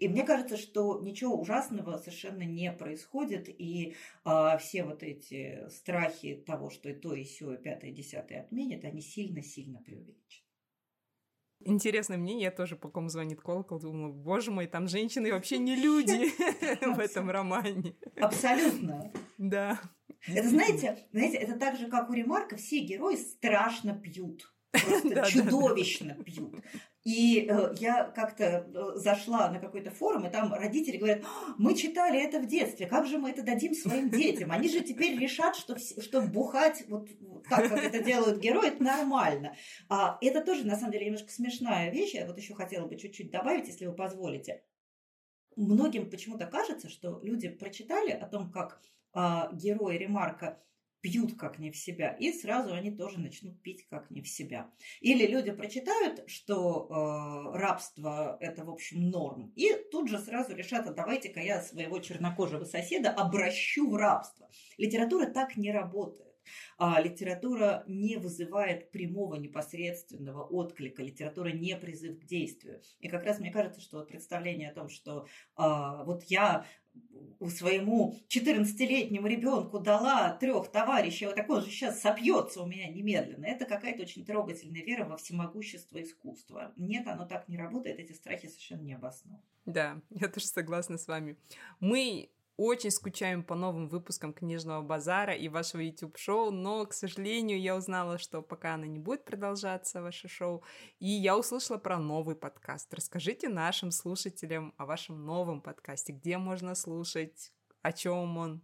И мне кажется, что ничего ужасного совершенно не происходит, и а, все вот эти страхи того, что и то, и все, и пятое, и десятое отменят, они сильно-сильно преувеличены. Интересное мнение, я тоже, по ком звонит колокол, думаю, боже мой, там женщины вообще не люди в этом романе. Абсолютно. Да. Это, знаете, знаете, это так же, как у Ремарка, все герои страшно пьют. Просто чудовищно пьют. И э, я как-то э, зашла на какой-то форум, и там родители говорят, «А, мы читали это в детстве, как же мы это дадим своим детям? Они же теперь решат, что, что бухать вот так, как это делают герои, это нормально. А, это тоже, на самом деле, немножко смешная вещь. Я вот еще хотела бы чуть-чуть добавить, если вы позволите. Многим почему-то кажется, что люди прочитали о том, как а, герои Ремарка пьют как не в себя, и сразу они тоже начнут пить как не в себя. Или люди прочитают, что э, рабство это, в общем, норм, и тут же сразу решат, а давайте-ка я своего чернокожего соседа обращу в рабство. Литература так не работает. А литература не вызывает прямого непосредственного отклика, литература не призыв к действию. И как раз мне кажется, что вот представление о том, что а, вот я своему 14-летнему ребенку дала трех товарищей, вот такой же сейчас сопьется у меня немедленно. Это какая-то очень трогательная вера во всемогущество искусства. Нет, оно так не работает, эти страхи совершенно не обоснованы. Да, я тоже согласна с вами. Мы очень скучаем по новым выпускам «Книжного базара» и вашего YouTube-шоу, но, к сожалению, я узнала, что пока она не будет продолжаться, ваше шоу, и я услышала про новый подкаст. Расскажите нашим слушателям о вашем новом подкасте, где можно слушать, о чем он.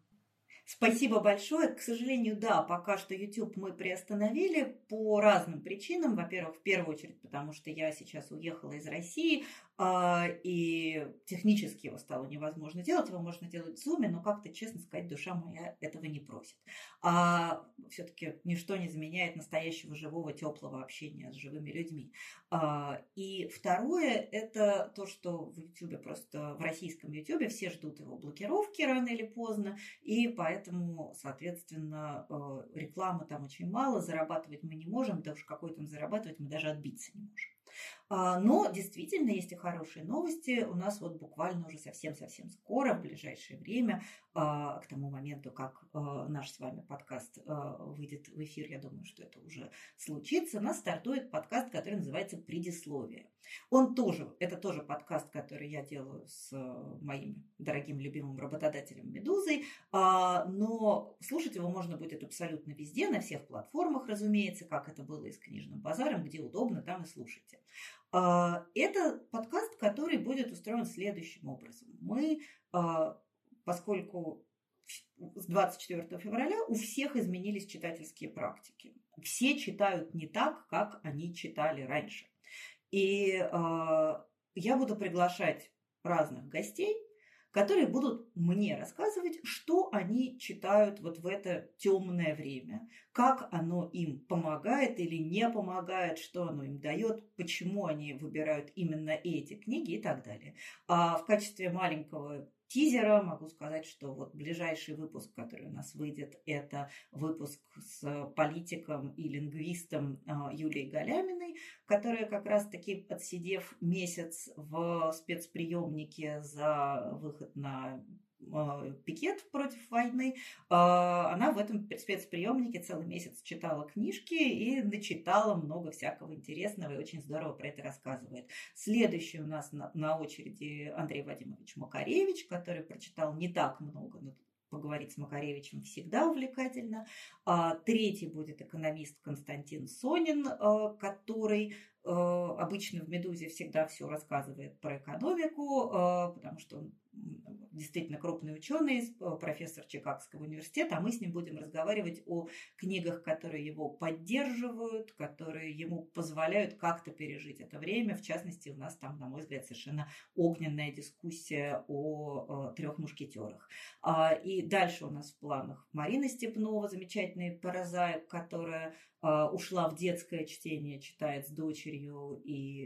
Спасибо большое. К сожалению, да, пока что YouTube мы приостановили по разным причинам. Во-первых, в первую очередь, потому что я сейчас уехала из России, а, и технически его стало невозможно делать. Его можно делать в Zoom, но как-то, честно сказать, душа моя этого не просит. А все-таки ничто не заменяет настоящего живого, теплого общения с живыми людьми. А, и второе – это то, что в YouTube просто, в российском YouTube все ждут его блокировки рано или поздно, и поэтому, соответственно, э, рекламы там очень мало, зарабатывать мы не можем, да уж какой там зарабатывать мы даже отбиться не можем. А, но действительно есть и хорошие новости. У нас вот буквально уже совсем-совсем скоро, в ближайшее время, а, к тому моменту, как а, наш с вами подкаст выйдет в эфир, я думаю, что это уже случится, у нас стартует подкаст, который называется «Предисловие». Он тоже, это тоже подкаст, который я делаю с моим дорогим любимым работодателем «Медузой», но слушать его можно будет абсолютно везде, на всех платформах, разумеется, как это было и с книжным базаром, где удобно, там и слушайте. А, это подкаст, который будет устроен следующим образом. Мы, а, поскольку с 24 февраля у всех изменились читательские практики. Все читают не так, как они читали раньше. И э, я буду приглашать разных гостей, которые будут мне рассказывать, что они читают вот в это темное время, как оно им помогает или не помогает, что оно им дает, почему они выбирают именно эти книги и так далее. А в качестве маленького тизера могу сказать, что вот ближайший выпуск, который у нас выйдет, это выпуск с политиком и лингвистом а, Юлией Галяминой, которая как раз-таки, отсидев месяц в спецприемнике за выход на пикет против войны, а, она в этом спецприемнике целый месяц читала книжки и начитала много всякого интересного и очень здорово про это рассказывает. Следующий у нас на, очереди Андрей Вадимович Макаревич, который прочитал не так много, но поговорить с Макаревичем всегда увлекательно. А, третий будет экономист Константин Сонин, который обычно в «Медузе» всегда все рассказывает про экономику, потому что он действительно крупный ученый, э, профессор Чикагского университета, а мы с ним будем разговаривать о книгах, которые его поддерживают, которые ему позволяют как-то пережить это время. В частности, у нас там, на мой взгляд, совершенно огненная дискуссия о, о трех мушкетерах. А, и дальше у нас в планах Марина Степнова, замечательная прозаик, которая ушла в детское чтение, читает с дочерью, и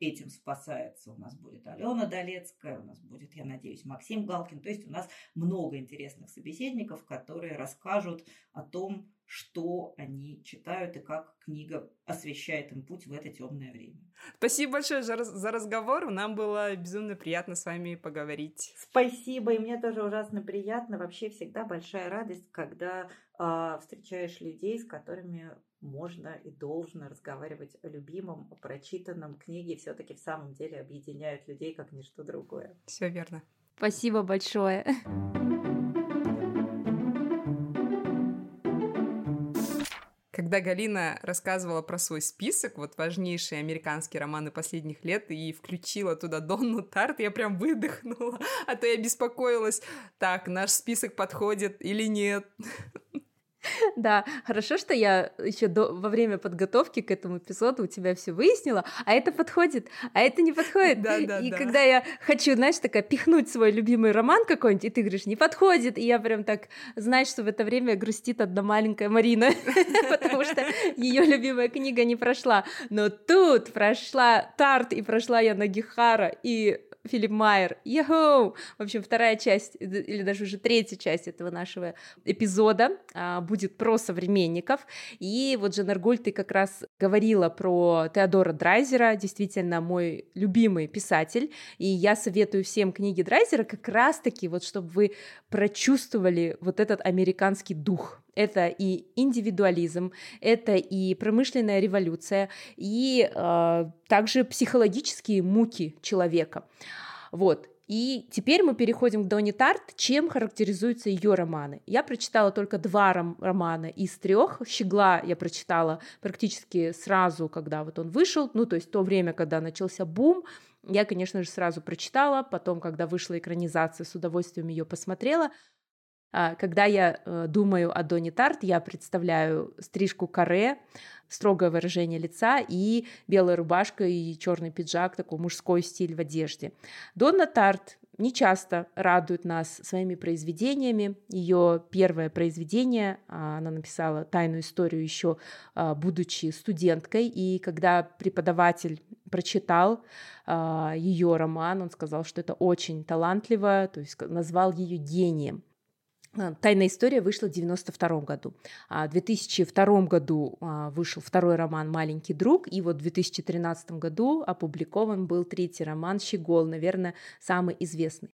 этим спасается. У нас будет Алена Долецкая, у нас будет, я надеюсь, Максим Галкин. То есть у нас много интересных собеседников, которые расскажут о том, что они читают и как книга освещает им путь в это темное время. Спасибо большое за разговор. Нам было безумно приятно с вами поговорить. Спасибо, и мне тоже ужасно приятно. Вообще всегда большая радость, когда встречаешь людей, с которыми можно и должно разговаривать о любимом, о прочитанном. Книги все-таки в самом деле объединяют людей, как ничто другое. Все верно. Спасибо большое. Когда Галина рассказывала про свой список, вот важнейшие американские романы последних лет, и включила туда Донну Тарт, я прям выдохнула, а то я беспокоилась, так, наш список подходит или нет. Да, хорошо, что я еще до, во время подготовки к этому эпизоду у тебя все выяснила, а это подходит, а это не подходит. Да, да, и да. когда я хочу, знаешь, такая пихнуть свой любимый роман какой-нибудь, и ты говоришь, не подходит, и я прям так, знаешь, что в это время грустит одна маленькая Марина, потому что ее любимая книга не прошла. Но тут прошла Тарт, и прошла я Нагихара, и Филипп Майер. Йоу! В общем, вторая часть, или даже уже третья часть этого нашего эпизода а, будет про современников. И вот, Жанаргуль, ты как раз говорила про Теодора Драйзера, действительно мой любимый писатель. И я советую всем книги Драйзера как раз-таки, вот чтобы вы прочувствовали вот этот американский дух, это и индивидуализм, это и промышленная революция, и э, также психологические муки человека. Вот. И теперь мы переходим к Донни Тарт. Чем характеризуются ее романы? Я прочитала только два ром- романа из трех. Щегла я прочитала практически сразу, когда вот он вышел, ну то есть то время, когда начался бум. Я, конечно же, сразу прочитала, потом, когда вышла экранизация, с удовольствием ее посмотрела. А, когда я э, думаю о Доне Тарт, я представляю стрижку каре, строгое выражение лица и белая рубашка и черный пиджак, такой мужской стиль в одежде. Донна Тарт не часто радует нас своими произведениями. Ее первое произведение, а, она написала тайную историю еще а, будучи студенткой, и когда преподаватель прочитал ее роман, он сказал, что это очень талантливо, то есть назвал ее гением. А, Тайная история вышла в 1992 году. А в 2002 году а, вышел второй роман «Маленький друг», и вот в 2013 году опубликован был третий роман «Щегол», наверное, самый известный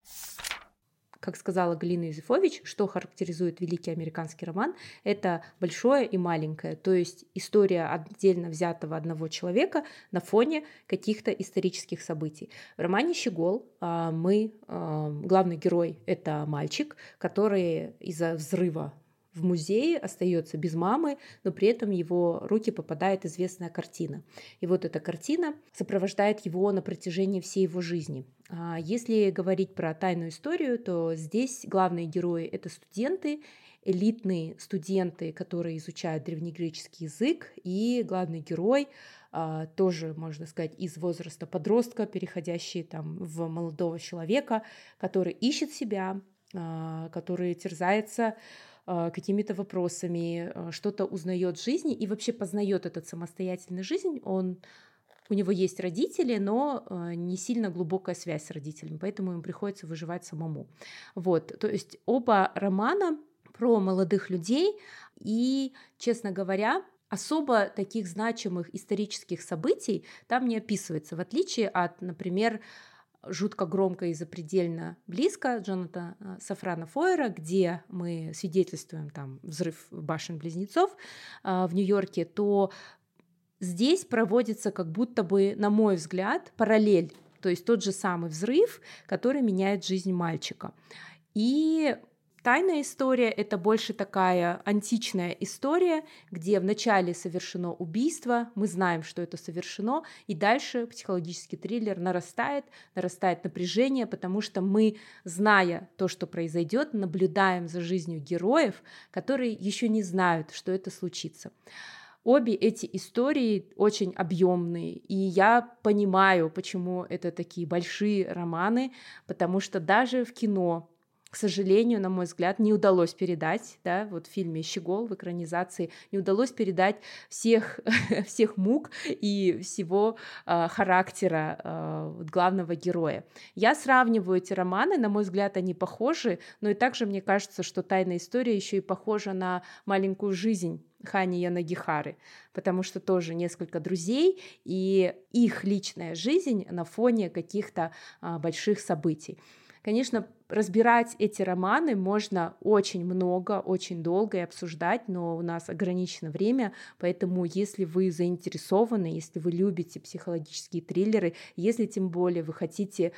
как сказала Галина Юзефович, что характеризует великий американский роман, это большое и маленькое, то есть история отдельно взятого одного человека на фоне каких-то исторических событий. В романе «Щегол» а, мы, а, главный герой — это мальчик, который из-за взрыва в музее остается без мамы, но при этом его руки попадает известная картина. И вот эта картина сопровождает его на протяжении всей его жизни. А если говорить про тайную историю, то здесь главные герои — это студенты, элитные студенты, которые изучают древнегреческий язык, и главный герой а, тоже, можно сказать, из возраста подростка, переходящий там в молодого человека, который ищет себя, а, который терзается какими-то вопросами, а, что-то узнает в жизни и вообще познает этот самостоятельную жизнь. Он у него есть родители, но а, не сильно глубокая связь с родителями, поэтому ему приходится выживать самому. Вот, то есть оба романа про молодых людей, и, честно говоря, особо таких значимых исторических событий там не описывается, в отличие от, например, жутко громко и запредельно близко Джонатана э, Сафрана Фойера, где мы свидетельствуем там взрыв башен-близнецов э, в Нью-Йорке, то здесь проводится как будто бы, на мой взгляд, параллель, то есть тот же самый взрыв, который меняет жизнь мальчика. И Тайная история — это больше такая античная история, где вначале совершено убийство, мы знаем, что это совершено, и дальше психологический триллер нарастает, нарастает напряжение, потому что мы, зная то, что произойдет, наблюдаем за жизнью героев, которые еще не знают, что это случится. Обе эти истории очень объемные, и я понимаю, почему это такие большие романы, потому что даже в кино к сожалению, на мой взгляд, не удалось передать, да, вот в фильме «Щегол» в экранизации, не удалось передать всех, всех мук и всего э, характера э, главного героя. Я сравниваю эти романы, на мой взгляд, они похожи, но и также мне кажется, что «Тайная история» еще и похожа на «Маленькую жизнь» Хани Янагихары, потому что тоже несколько друзей и их личная жизнь на фоне каких-то а, больших событий. Конечно, разбирать эти романы можно очень много, очень долго и обсуждать, но у нас ограничено время, поэтому если вы заинтересованы, если вы любите психологические триллеры, если тем более вы хотите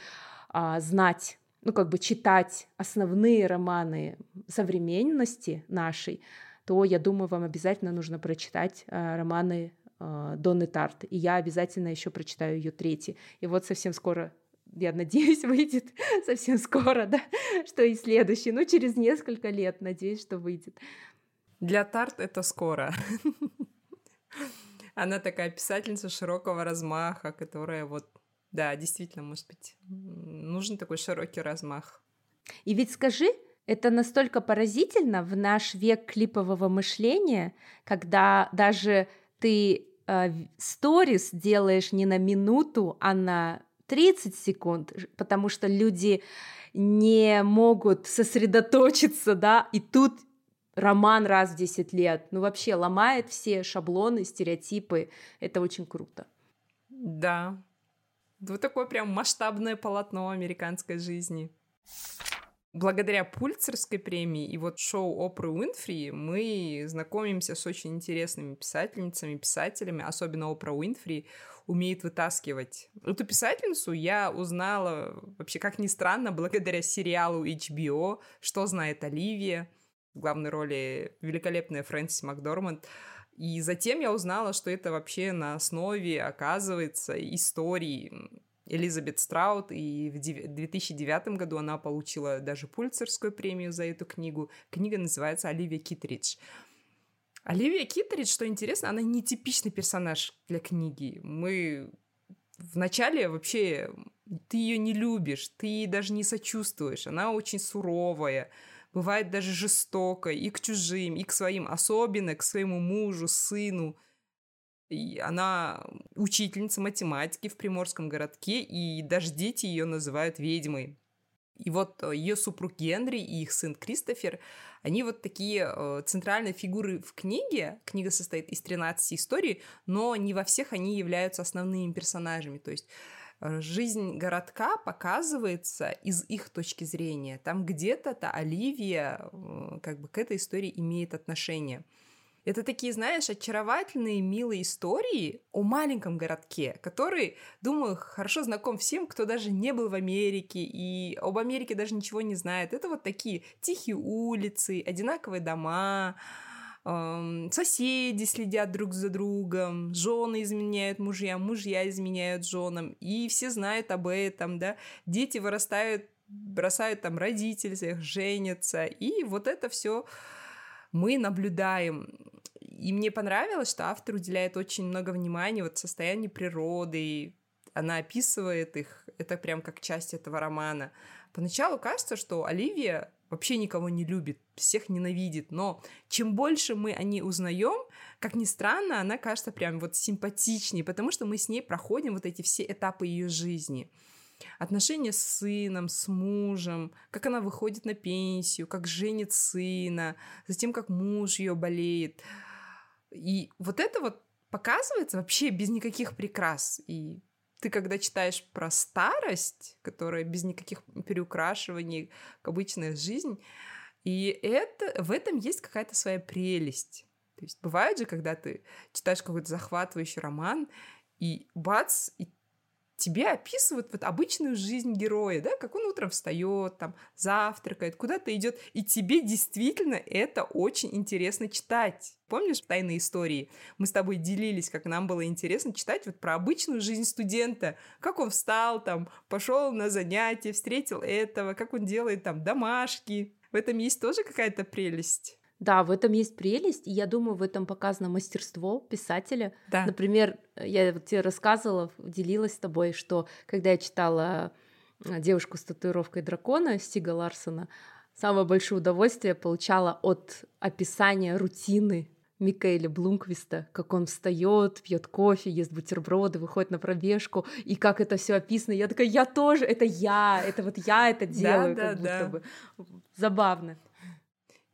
а, знать ну, как бы читать основные романы современности нашей, то я думаю, вам обязательно нужно прочитать э, романы э, Донны Тарт. И я обязательно еще прочитаю ее третий. И вот совсем скоро я надеюсь, выйдет совсем скоро, да, что и следующий, ну, через несколько лет, надеюсь, что выйдет. Для Тарт это скоро. Она такая писательница широкого размаха, которая вот, да, действительно, может быть, нужен такой широкий размах. И ведь скажи, это настолько поразительно в наш век клипового мышления, когда даже ты э, сторис э, делаешь не на минуту, а на 30 секунд, потому что люди не могут сосредоточиться, да, и тут роман раз в 10 лет, ну вообще ломает все шаблоны, стереотипы, это очень круто. Да, вот такое прям масштабное полотно американской жизни. Благодаря Пульцерской премии и вот шоу Опры Уинфри мы знакомимся с очень интересными писательницами, писателями, особенно Опра Уинфри умеет вытаскивать. Эту писательницу я узнала, вообще, как ни странно, благодаря сериалу HBO «Что знает Оливия», в главной роли великолепная Фрэнсис Макдорманд. И затем я узнала, что это вообще на основе, оказывается, истории Элизабет Страут, и в 2009 году она получила даже Пульцерскую премию за эту книгу. Книга называется «Оливия Китридж». Оливия Китридж, что интересно, она не типичный персонаж для книги. Мы вначале вообще ты ее не любишь, ты ей даже не сочувствуешь. Она очень суровая, бывает даже жестокая и к чужим, и к своим, особенно к своему мужу, сыну – и она учительница математики в приморском городке, и даже дети ее называют ведьмой. И вот э, ее супруг Генри и их сын Кристофер, они вот такие э, центральные фигуры в книге. Книга состоит из 13 историй, но не во всех они являются основными персонажами. То есть э, жизнь городка показывается из их точки зрения. Там где-то-то Оливия э, как бы к этой истории имеет отношение. Это такие, знаешь, очаровательные, милые истории о маленьком городке, который, думаю, хорошо знаком всем, кто даже не был в Америке и об Америке даже ничего не знает. Это вот такие тихие улицы, одинаковые дома, соседи следят друг за другом, жены изменяют мужьям, мужья изменяют женам, и все знают об этом, да, дети вырастают, бросают там родителей своих, женятся, и вот это все мы наблюдаем. И мне понравилось, что автор уделяет очень много внимания вот состоянию природы, она описывает их, это прям как часть этого романа. Поначалу кажется, что Оливия вообще никого не любит, всех ненавидит, но чем больше мы о ней узнаем, как ни странно, она кажется прям вот симпатичнее, потому что мы с ней проходим вот эти все этапы ее жизни — отношения с сыном, с мужем, как она выходит на пенсию, как женит сына, затем как муж ее болеет. И вот это вот показывается вообще без никаких прикрас. И ты, когда читаешь про старость, которая без никаких переукрашиваний, как обычная жизнь, и это, в этом есть какая-то своя прелесть. То есть бывает же, когда ты читаешь какой-то захватывающий роман, и бац, и тебе описывают вот обычную жизнь героя, да, как он утром встает, там, завтракает, куда-то идет, и тебе действительно это очень интересно читать. Помнишь тайные истории? Мы с тобой делились, как нам было интересно читать вот про обычную жизнь студента, как он встал, там, пошел на занятия, встретил этого, как он делает там домашки. В этом есть тоже какая-то прелесть. Да, в этом есть прелесть, и я думаю, в этом показано мастерство писателя. Да. Например, я вот тебе рассказывала, делилась с тобой, что когда я читала э, девушку с татуировкой дракона Стига Ларсона, Самое большое удовольствие получала от описания рутины Микаэля Блумквиста, как он встает, пьет кофе, ест бутерброды, выходит на пробежку, и как это все описано. Я такая, я тоже, это я, это вот я это делаю, да, как да, будто да. бы. Забавно.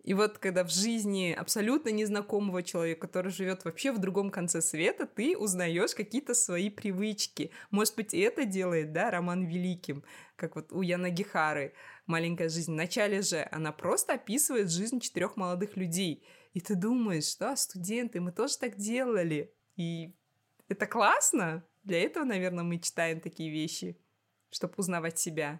И вот когда в жизни абсолютно незнакомого человека, который живет вообще в другом конце света, ты узнаешь какие-то свои привычки. Может быть, и это делает, да, роман великим, как вот у Яна Гихары «Маленькая жизнь». Вначале же она просто описывает жизнь четырех молодых людей. И ты думаешь, да, студенты, мы тоже так делали. И это классно. Для этого, наверное, мы читаем такие вещи, чтобы узнавать себя.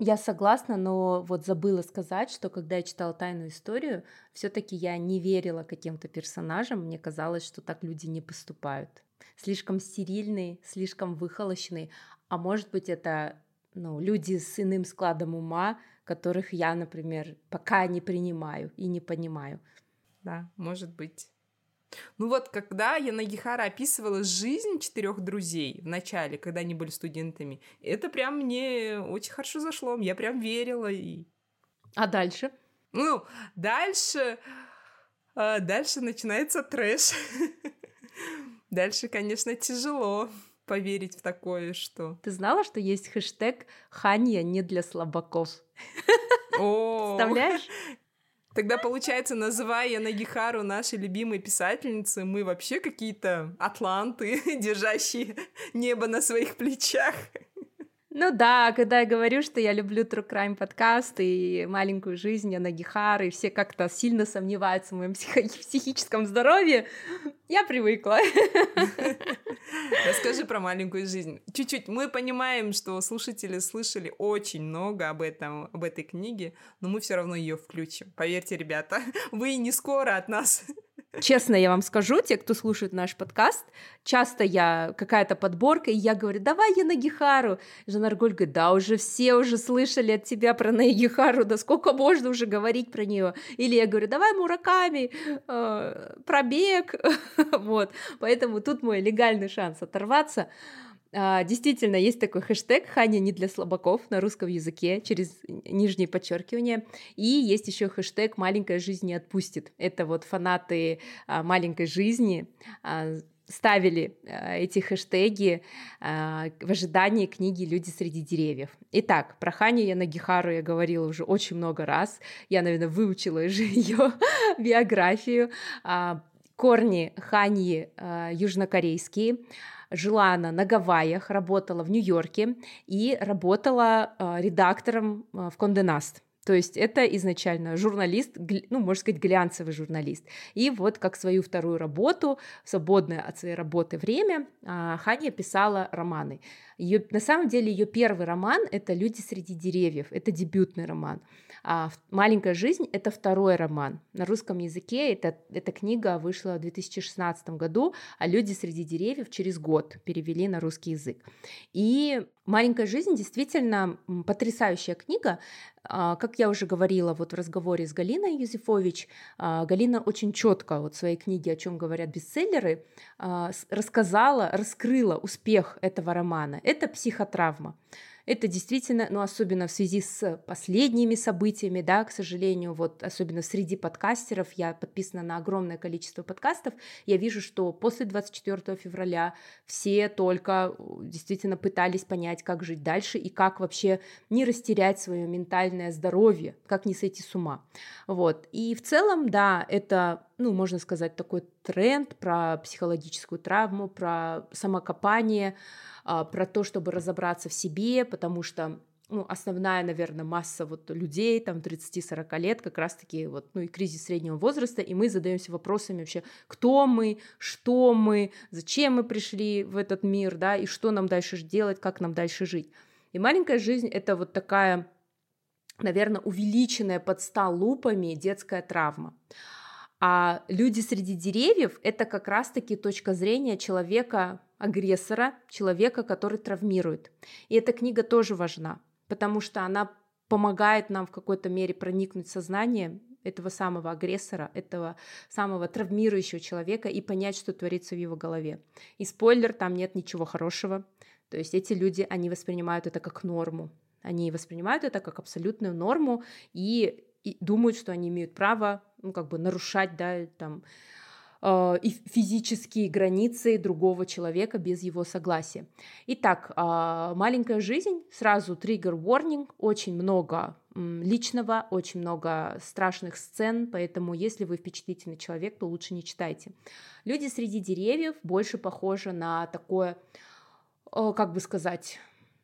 Я согласна, но вот забыла сказать, что когда я читала тайную историю, все-таки я не верила каким-то персонажам. Мне казалось, что так люди не поступают. Слишком стерильные, слишком выхолощенные. А может быть, это ну, люди с иным складом ума, которых я, например, пока не принимаю и не понимаю. Да, может быть. Ну вот, когда я на Гихара описывала жизнь четырех друзей в начале, когда они были студентами, это прям мне очень хорошо зашло, я прям верила. И... А дальше? Ну, дальше... А дальше начинается трэш. Дальше, конечно, тяжело поверить в такое, что... Ты знала, что есть хэштег «Ханья не для слабаков»? Представляешь? Тогда, получается, называя Нагихару нашей любимой писательницы, мы вообще какие-то атланты, держащие небо на своих плечах. Ну да, когда я говорю, что я люблю True Crime подкаст и маленькую жизнь Яна Гихар, и все как-то сильно сомневаются в моем психо- психическом здоровье, я привыкла. Расскажи про маленькую жизнь. Чуть-чуть. Мы понимаем, что слушатели слышали очень много об этом, об этой книге, но мы все равно ее включим. Поверьте, ребята, вы не скоро от нас Честно я вам скажу, те, кто слушает наш подкаст, часто я какая-то подборка, и я говорю, давай я на Гихару. Жанарголь говорит, да, уже все уже слышали от тебя про Нагихару, да сколько можно уже говорить про нее. Или я говорю, давай Мураками, э, пробег. вот, поэтому тут мой легальный шанс оторваться. А, действительно, есть такой хэштег «Ханя не для слабаков» на русском языке через нижнее подчеркивание. И есть еще хэштег «Маленькая жизнь не отпустит». Это вот фанаты а, «Маленькой жизни» а, ставили эти хэштеги в ожидании книги «Люди среди деревьев». Итак, про Ханю я на Гихару я говорила уже очень много раз. Я, наверное, выучила уже ее биографию. Корни Ханьи южнокорейские – Жила она на Гавайях, работала в Нью-Йорке и работала э, редактором э, в Конденаст. То есть это изначально журналист, ну, можно сказать, глянцевый журналист. И вот как свою вторую работу, свободное от своей работы время, а, Ханя писала романы. Ее, на самом деле ее первый роман — это «Люди среди деревьев», это дебютный роман. А «Маленькая жизнь» — это второй роман. На русском языке это, эта книга вышла в 2016 году, а «Люди среди деревьев» через год перевели на русский язык. И «Маленькая жизнь» действительно потрясающая книга. А, как я уже говорила вот в разговоре с Галиной Юзефович, а, Галина очень четко вот в своей книге «О чем говорят бестселлеры» а, рассказала, раскрыла успех этого романа. Это психотравма. Это действительно, ну, особенно в связи с последними событиями, да, к сожалению, вот особенно среди подкастеров, я подписана на огромное количество подкастов, я вижу, что после 24 февраля все только действительно пытались понять, как жить дальше и как вообще не растерять свое ментальное здоровье, как не сойти с ума. Вот. И в целом, да, это ну, можно сказать, такой тренд про психологическую травму, про самокопание, а, про то, чтобы разобраться в себе, потому что ну, основная, наверное, масса вот людей, там, 30-40 лет, как раз-таки вот, ну, и кризис среднего возраста, и мы задаемся вопросами вообще, кто мы, что мы, зачем мы пришли в этот мир, да, и что нам дальше делать, как нам дальше жить. И маленькая жизнь — это вот такая, наверное, увеличенная под ста лупами детская травма. А люди среди деревьев — это как раз-таки точка зрения человека-агрессора, человека, который травмирует. И эта книга тоже важна, потому что она помогает нам в какой-то мере проникнуть в сознание этого самого агрессора, этого самого травмирующего человека и понять, что творится в его голове. И спойлер, там нет ничего хорошего. То есть эти люди, они воспринимают это как норму. Они воспринимают это как абсолютную норму, и и думают, что они имеют право, ну, как бы нарушать, да, там, э, и физические границы другого человека без его согласия. Итак, э, маленькая жизнь, сразу триггер warning, очень много личного, очень много страшных сцен, поэтому если вы впечатлительный человек, то лучше не читайте. Люди среди деревьев больше похожи на такое, э, как бы сказать,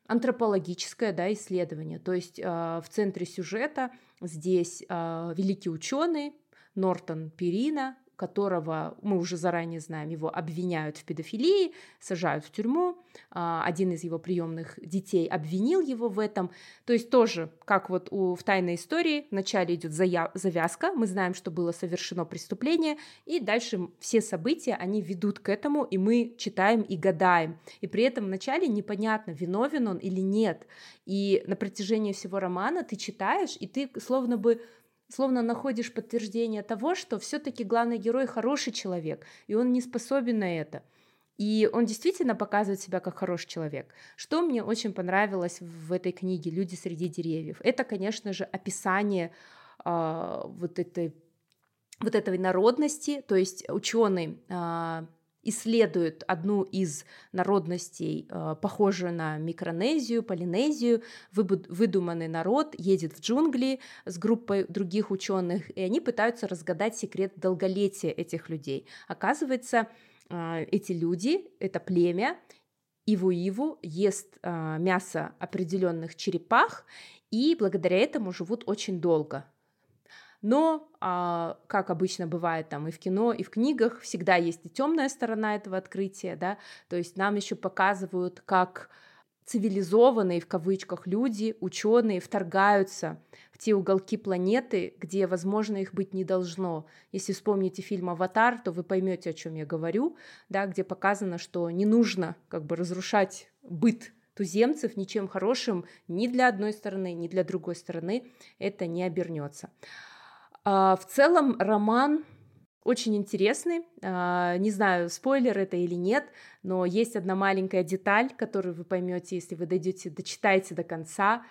антропологическое да, исследование. То есть э, в центре сюжета здесь великий ученый Нортон Перина, которого мы уже заранее знаем, его обвиняют в педофилии, сажают в тюрьму. А, один из его приемных детей обвинил его в этом. То есть тоже, как вот у, в тайной истории, вначале идет завязка, мы знаем, что было совершено преступление, и дальше все события, они ведут к этому, и мы читаем и гадаем. И при этом вначале непонятно, виновен он или нет. И на протяжении всего романа ты читаешь, и ты словно бы словно находишь подтверждение того, что все-таки главный герой хороший человек, и он не способен на это. И он действительно показывает себя как хороший человек. Что мне очень понравилось в этой книге «Люди среди деревьев», это, конечно же, описание э, вот этой вот этой народности, то есть ученый э, исследует одну из народностей, э, похожую на Микронезию, Полинезию. Выдуманный народ едет в джунгли с группой других ученых, и они пытаются разгадать секрет долголетия этих людей. Оказывается, э, эти люди, это племя, Иву-Иву ест э, мясо определенных черепах, и благодаря этому живут очень долго. Но, а, как обычно бывает там и в кино, и в книгах, всегда есть и темная сторона этого открытия, да, то есть нам еще показывают, как цивилизованные в кавычках люди, ученые вторгаются в те уголки планеты, где, возможно, их быть не должно. Если вспомните фильм «Аватар», то вы поймете, о чем я говорю, да, где показано, что не нужно как бы разрушать быт туземцев ничем хорошим ни для одной стороны, ни для другой стороны это не обернется. А, в целом роман очень интересный. А, не знаю, спойлер это или нет, но есть одна маленькая деталь, которую вы поймете, если вы дойдете, дочитаете до конца.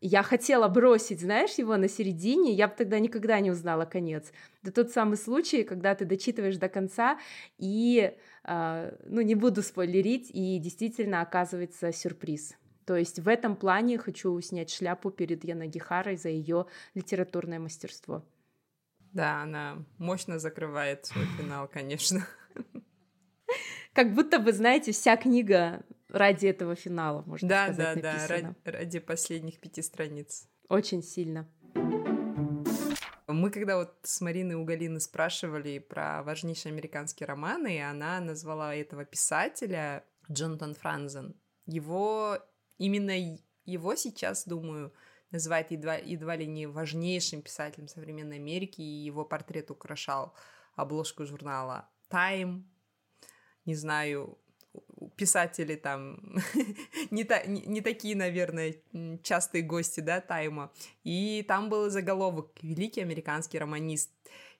Я хотела бросить, знаешь, его на середине, я бы тогда никогда не узнала конец. Это тот самый случай, когда ты дочитываешь до конца и, а, ну, не буду спойлерить, и действительно оказывается сюрприз. То есть в этом плане хочу снять шляпу перед Яна Гихарой за ее литературное мастерство. Да, она мощно закрывает свой финал, конечно. Как будто вы знаете, вся книга ради этого финала, можно да, сказать, Да, да, да, ради, ради последних пяти страниц. Очень сильно. Мы когда вот с Мариной у Галины спрашивали про важнейшие американские романы, и она назвала этого писателя Джонатан Франзен. Его, именно его сейчас, думаю, называет едва, едва ли не важнейшим писателем современной Америки, и его портрет украшал обложку журнала Time. Не знаю, писатели там не, та, не, не такие, наверное, частые гости, да, Тайма. И там был заголовок «Великий американский романист».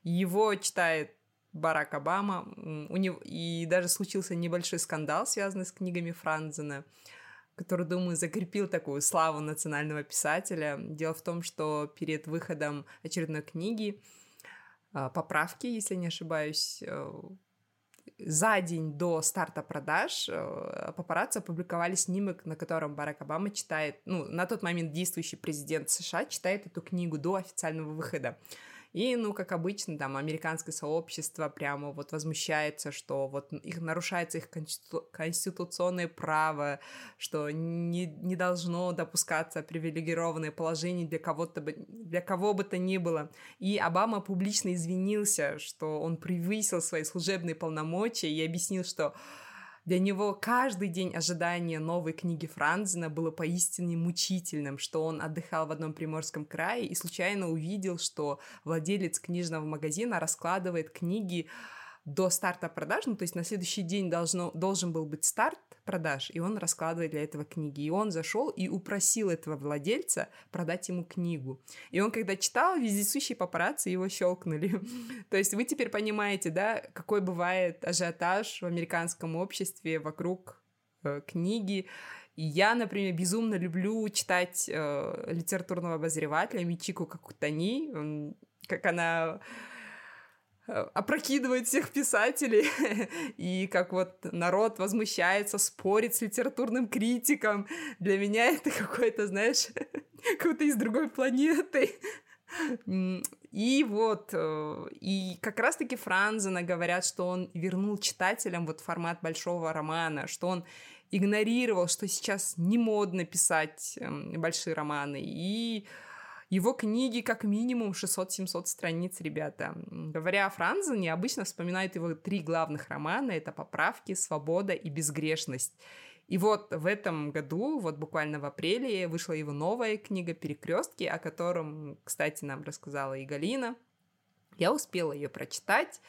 Его читает Барак Обама, у него, и даже случился небольшой скандал, связанный с книгами Франзена который, думаю, закрепил такую славу национального писателя. Дело в том, что перед выходом очередной книги а, поправки, если не ошибаюсь, э, за день до старта продаж э, папарацци опубликовали снимок, на котором Барак Обама читает, ну, на тот момент действующий президент США читает эту книгу до официального выхода. И, ну, как обычно, там, американское сообщество прямо вот возмущается, что вот их нарушается их конститу- конституционное право, что не, не должно допускаться привилегированное положение для кого-то, для кого бы то ни было. И Обама публично извинился, что он превысил свои служебные полномочия и объяснил, что для него каждый день ожидания новой книги Франзена было поистине мучительным, что он отдыхал в одном приморском крае и случайно увидел, что владелец книжного магазина раскладывает книги до старта продаж, ну, то есть на следующий день должно, должен был быть старт продаж, и он раскладывает для этого книги. И он зашел и упросил этого владельца продать ему книгу. И он, когда читал, вездесущие папарацци его щелкнули. то есть вы теперь понимаете, да, какой бывает ажиотаж в американском обществе вокруг э, книги, Я, например, безумно люблю читать э, литературного обозревателя Мичику Какутани, как она опрокидывает всех писателей, и как вот народ возмущается, спорит с литературным критиком. Для меня это какой-то, знаешь, какой-то из другой планеты. И вот, э, и как раз-таки Франзена говорят, что он вернул читателям вот формат большого романа, что он игнорировал, что сейчас не модно писать эм, большие романы, и его книги как минимум 600-700 страниц, ребята. Говоря о Франзене, обычно вспоминают его три главных романа. Это «Поправки», «Свобода» и «Безгрешность». И вот в этом году, вот буквально в апреле, вышла его новая книга «Перекрестки», о котором, кстати, нам рассказала и Галина. Я успела ее прочитать.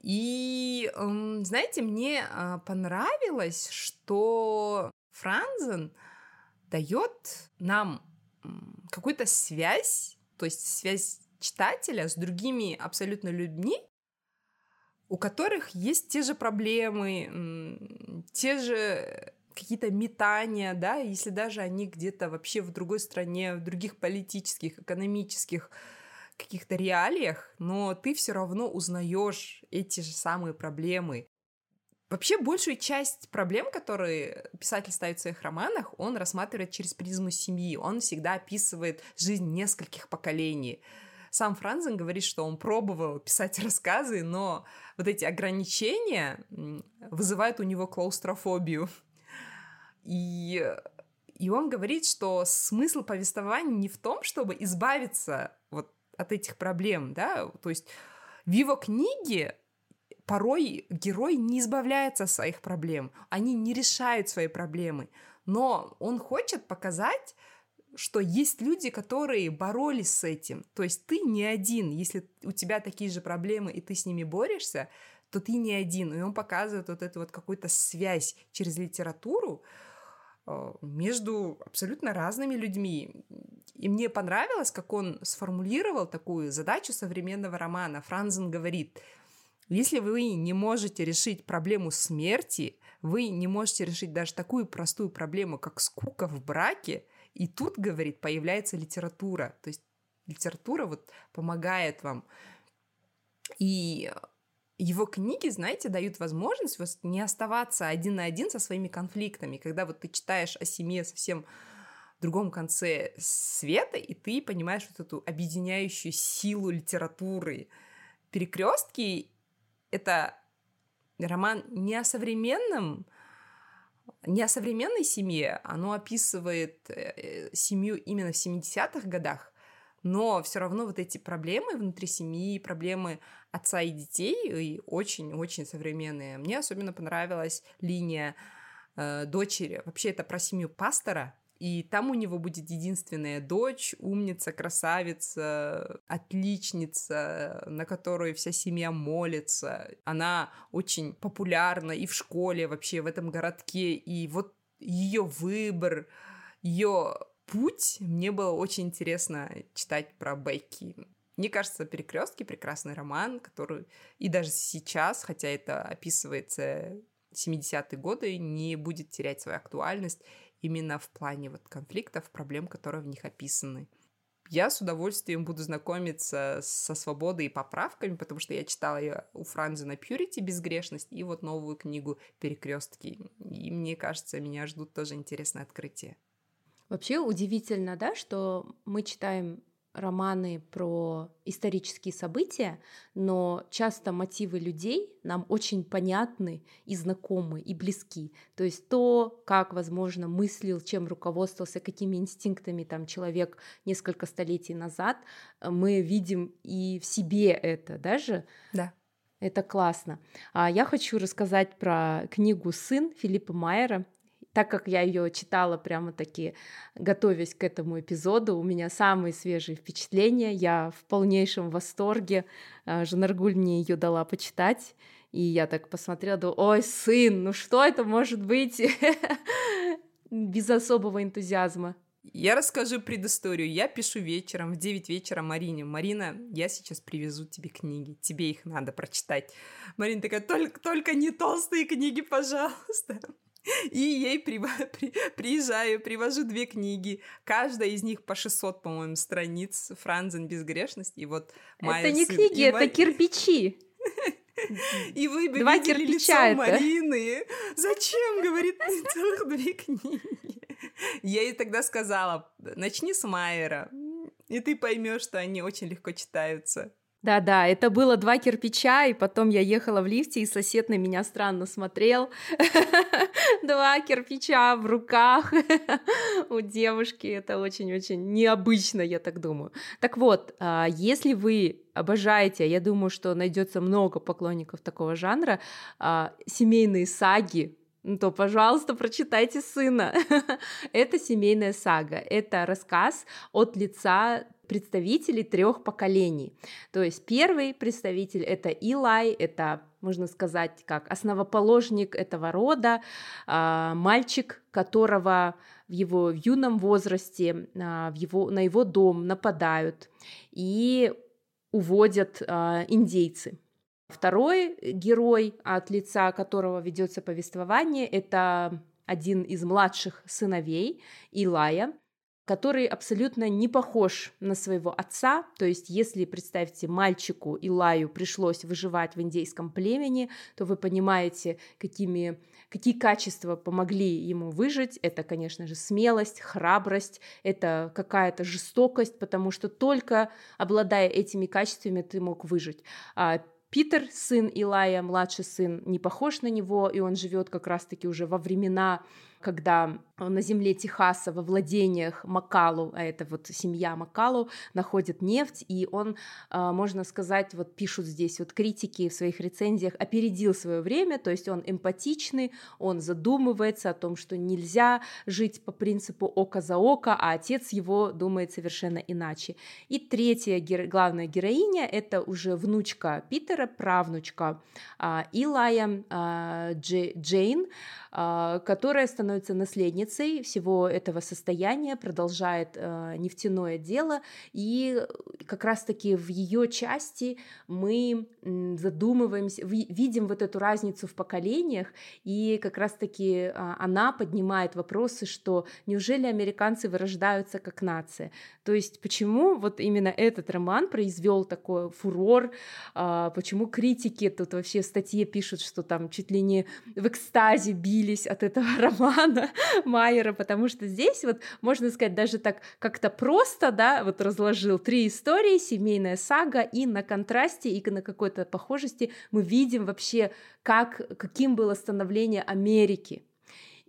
И, знаете, мне а, понравилось, что Франзен дает нам какую-то связь, то есть связь читателя с другими абсолютно людьми, у которых есть те же проблемы, те же какие-то метания, да, если даже они где-то вообще в другой стране, в других политических, экономических каких-то реалиях, но ты все равно узнаешь эти же самые проблемы. Вообще большую часть проблем, которые писатель ставит в своих романах, он рассматривает через призму семьи. Он всегда описывает жизнь нескольких поколений. Сам Франзен говорит, что он пробовал писать рассказы, но вот эти ограничения вызывают у него клаустрофобию. И, и он говорит, что смысл повествования не в том, чтобы избавиться вот от этих проблем, да, то есть в его книге порой герой не избавляется от своих проблем, они не решают свои проблемы, но он хочет показать, что есть люди, которые боролись с этим. То есть ты не один. Если у тебя такие же проблемы, и ты с ними борешься, то ты не один. И он показывает вот эту вот какую-то связь через литературу э, между абсолютно разными людьми. И мне понравилось, как он сформулировал такую задачу современного романа. Франзен говорит, если вы не можете решить проблему смерти, вы не можете решить даже такую простую проблему, как скука в браке, и тут, говорит, появляется литература. То есть литература вот помогает вам. И его книги, знаете, дают возможность вот не оставаться один на один со своими конфликтами. Когда вот ты читаешь о семье совсем в другом конце света, и ты понимаешь вот эту объединяющую силу литературы. Перекрестки — это роман не о современном не о современной семье, оно описывает э, семью именно в 70-х годах, но все равно вот эти проблемы внутри семьи, проблемы отца и детей очень-очень современные. Мне особенно понравилась линия э, дочери. Вообще это про семью пастора, и там у него будет единственная дочь, умница, красавица, отличница, на которую вся семья молится. Она очень популярна и в школе, вообще в этом городке. И вот ее выбор, ее путь, мне было очень интересно читать про Бекки. Мне кажется, «Перекрестки» — прекрасный роман, который и даже сейчас, хотя это описывается 70-е годы, не будет терять свою актуальность именно в плане вот конфликтов, проблем, которые в них описаны. Я с удовольствием буду знакомиться со свободой и поправками, потому что я читала ее у Франзена Пьюрити «Безгрешность» и вот новую книгу «Перекрестки». И мне кажется, меня ждут тоже интересные открытия. Вообще удивительно, да, что мы читаем романы про исторические события, но часто мотивы людей нам очень понятны и знакомы, и близки. То есть то, как, возможно, мыслил, чем руководствовался, какими инстинктами там человек несколько столетий назад, мы видим и в себе это даже. Да. Это классно. А я хочу рассказать про книгу «Сын» Филиппа Майера так как я ее читала прямо-таки, готовясь к этому эпизоду, у меня самые свежие впечатления, я в полнейшем восторге. А, Жанаргуль мне ее дала почитать, и я так посмотрела, думаю, ой, сын, ну что это может быть? Без особого энтузиазма. Я расскажу предысторию. Я пишу вечером, в 9 вечера Марине. Марина, я сейчас привезу тебе книги. Тебе их надо прочитать. Марина такая, только, только не толстые книги, пожалуйста. И ей при, при, приезжаю, привожу две книги. Каждая из них по 600, по-моему, страниц. Франзен «Безгрешность». И вот моя Это не сын, книги, это моя... кирпичи. И вы бы Два видели лицо это. Марины. Зачем, говорит, целых две книги? Я ей тогда сказала, начни с Майера, и ты поймешь, что они очень легко читаются. Да-да, это было два кирпича, и потом я ехала в лифте, и сосед на меня странно смотрел. Два кирпича в руках у девушки. Это очень-очень необычно, я так думаю. Так вот, а, если вы обожаете, я думаю, что найдется много поклонников такого жанра, а, семейные саги, то, пожалуйста, прочитайте сына. это семейная сага. Это рассказ от лица представителей трех поколений. То есть первый представитель это Илай, это можно сказать, как основоположник этого рода, а, мальчик, которого в его юном возрасте а, в его, на его дом нападают и уводят а, индейцы. Второй герой, от лица которого ведется повествование, это один из младших сыновей Илая, который абсолютно не похож на своего отца. То есть, если, представьте, мальчику Илаю пришлось выживать в индейском племени, то вы понимаете, какими, какие качества помогли ему выжить. Это, конечно же, смелость, храбрость, это какая-то жестокость, потому что только обладая этими качествами ты мог выжить. А Питер, сын Илая, младший сын, не похож на него, и он живет как раз-таки уже во времена когда на земле Техаса во владениях Макалу, а это вот семья Макалу, находит нефть, и он, а, можно сказать, вот пишут здесь вот критики в своих рецензиях, опередил свое время, то есть он эмпатичный, он задумывается о том, что нельзя жить по принципу око за око, а отец его думает совершенно иначе. И третья геро- главная героиня — это уже внучка Питера, правнучка а, Илая Джейн, которая становится наследницей всего этого состояния, продолжает а, нефтяное дело, и как раз-таки в ее части мы задумываемся, видим вот эту разницу в поколениях, и как раз-таки а, она поднимает вопросы, что неужели американцы вырождаются как нация? То есть почему вот именно этот роман произвел такой фурор, почему критики тут вообще в статье пишут, что там чуть ли не в экстазе били отбились от этого романа Майера, потому что здесь вот, можно сказать, даже так как-то просто, да, вот разложил три истории, семейная сага, и на контрасте, и на какой-то похожести мы видим вообще, как, каким было становление Америки,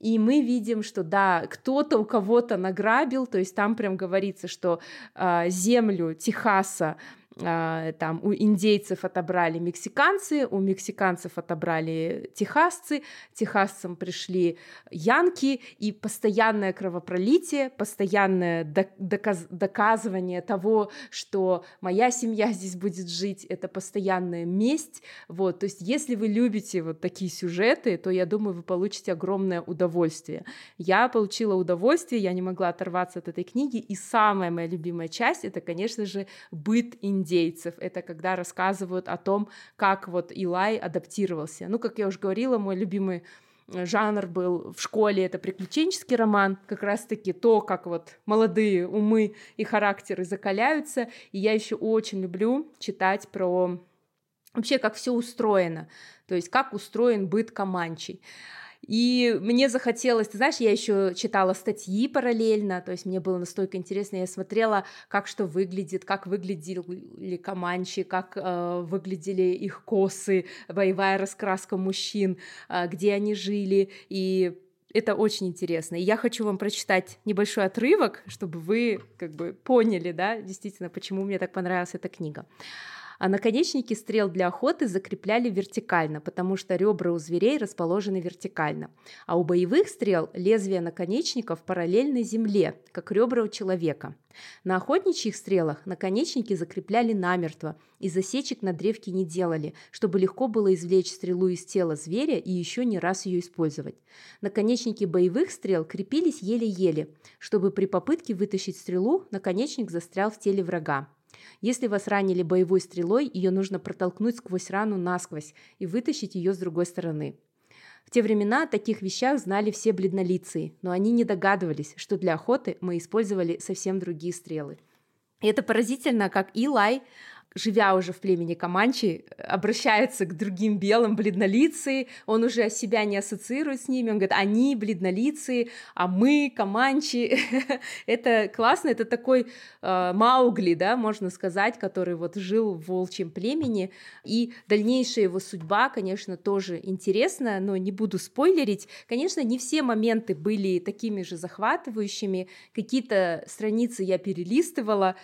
и мы видим, что да, кто-то у кого-то награбил, то есть там прям говорится, что э, землю Техаса там у индейцев отобрали мексиканцы, у мексиканцев отобрали техасцы, техасцам пришли янки, и постоянное кровопролитие, постоянное доказ доказывание того, что моя семья здесь будет жить, это постоянная месть, вот, то есть если вы любите вот такие сюжеты, то я думаю, вы получите огромное удовольствие. Я получила удовольствие, я не могла оторваться от этой книги, и самая моя любимая часть, это, конечно же, быт индейцев индейцев. Это когда рассказывают о том, как вот Илай адаптировался. Ну, как я уже говорила, мой любимый э, жанр был в школе, это приключенческий роман, как раз-таки то, как вот молодые умы и характеры закаляются. И я еще очень люблю читать про вообще, как все устроено, то есть как устроен быт Каманчей. И мне захотелось, ты знаешь, я еще читала статьи параллельно, то есть мне было настолько интересно, я смотрела, как что выглядит, как выглядели команчи, как э, выглядели их косы, боевая раскраска мужчин, э, где они жили, и это очень интересно. И я хочу вам прочитать небольшой отрывок, чтобы вы как бы поняли, да, действительно, почему мне так понравилась эта книга а наконечники стрел для охоты закрепляли вертикально, потому что ребра у зверей расположены вертикально, а у боевых стрел лезвия наконечников параллельны земле, как ребра у человека. На охотничьих стрелах наконечники закрепляли намертво, и засечек на древке не делали, чтобы легко было извлечь стрелу из тела зверя и еще не раз ее использовать. Наконечники боевых стрел крепились еле-еле, чтобы при попытке вытащить стрелу наконечник застрял в теле врага. Если вас ранили боевой стрелой, ее нужно протолкнуть сквозь рану насквозь и вытащить ее с другой стороны. В те времена о таких вещах знали все бледнолицые, но они не догадывались, что для охоты мы использовали совсем другие стрелы. И это поразительно, как Илай живя уже в племени Каманчи, обращается к другим белым бледнолицые, он уже себя не ассоциирует с ними, он говорит, они бледнолицые, а мы Каманчи. это классно, это такой э, Маугли, да, можно сказать, который вот жил в волчьем племени, и дальнейшая его судьба, конечно, тоже интересна, но не буду спойлерить. Конечно, не все моменты были такими же захватывающими, какие-то страницы я перелистывала,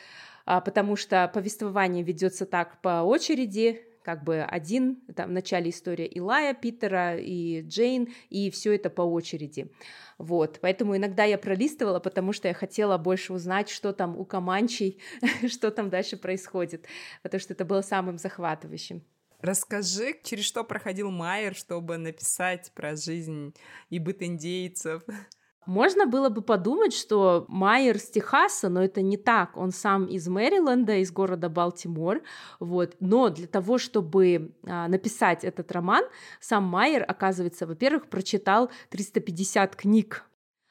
потому что повествование ведется так по очереди, как бы один, там в начале история Илая, Питера и Джейн, и все это по очереди. Вот, поэтому иногда я пролистывала, потому что я хотела больше узнать, что там у Каманчей, что там дальше происходит, потому что это было самым захватывающим. Расскажи, через что проходил Майер, чтобы написать про жизнь и быт индейцев. Можно было бы подумать, что Майер с Техаса, но это не так. Он сам из Мэриленда, из города Балтимор. Вот. Но для того, чтобы а, написать этот роман, сам Майер, оказывается, во-первых, прочитал 350 книг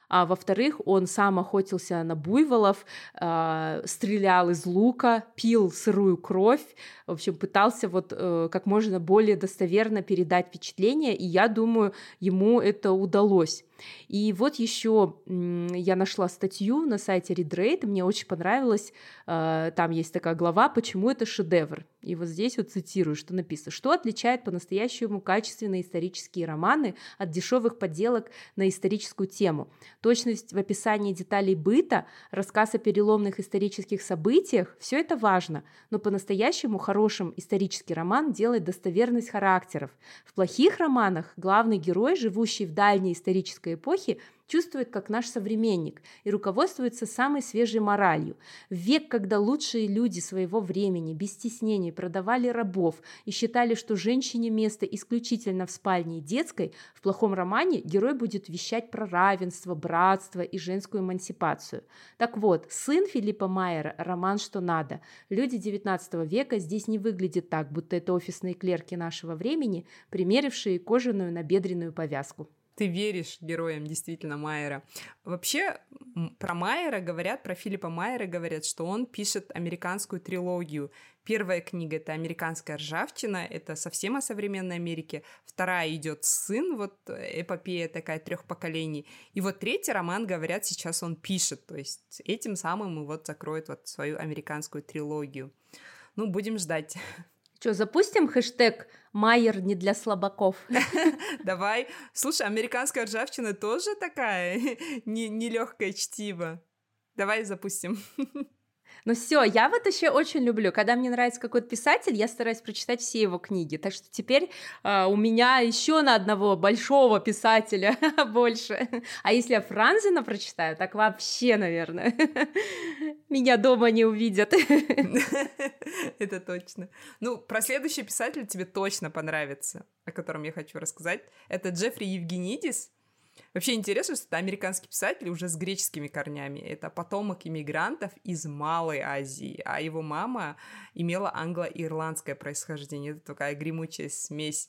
а во-вторых, он сам охотился на буйволов, э, стрелял из лука, пил сырую кровь, в общем, пытался вот э, как можно более достоверно передать впечатление, и я думаю, ему это удалось. И вот еще я нашла статью на сайте Redrate, мне очень понравилось, э, там есть такая глава «Почему это шедевр?». И вот здесь вот цитирую, что написано. Что отличает по-настоящему качественные исторические романы от дешевых подделок на историческую тему? Точность в описании деталей быта, рассказ о переломных исторических событиях – все это важно, но по-настоящему хорошим исторический роман делает достоверность характеров. В плохих романах главный герой, живущий в дальней исторической эпохе, чувствует как наш современник и руководствуется самой свежей моралью. В век, когда лучшие люди своего времени без стеснений продавали рабов и считали, что женщине место исключительно в спальне детской, в плохом романе герой будет вещать про равенство, братство и женскую эмансипацию. Так вот, сын Филиппа Майера, роман «Что надо». Люди XIX века здесь не выглядят так, будто это офисные клерки нашего времени, примерившие кожаную набедренную повязку ты веришь героям действительно Майера. Вообще про Майера говорят, про Филиппа Майера говорят, что он пишет американскую трилогию. Первая книга — это «Американская ржавчина», это совсем о современной Америке. Вторая идет «Сын», вот эпопея такая трех поколений. И вот третий роман, говорят, сейчас он пишет. То есть этим самым и вот закроет вот свою американскую трилогию. Ну, будем ждать. Что, запустим хэштег «Майер не для слабаков»? Давай. Слушай, американская ржавчина тоже такая нелегкое чтиво. Давай запустим. Ну все, я вот еще очень люблю, когда мне нравится какой-то писатель, я стараюсь прочитать все его книги. Так что теперь э, у меня еще на одного большого писателя больше. А если я Франзина прочитаю, так вообще, наверное, меня дома не увидят. Это точно. Ну, про следующий писатель тебе точно понравится, о котором я хочу рассказать. Это Джеффри Евгенидис. Вообще интересно, что это американский писатель уже с греческими корнями. Это потомок иммигрантов из Малой Азии, а его мама имела англо-ирландское происхождение. Это такая гремучая смесь.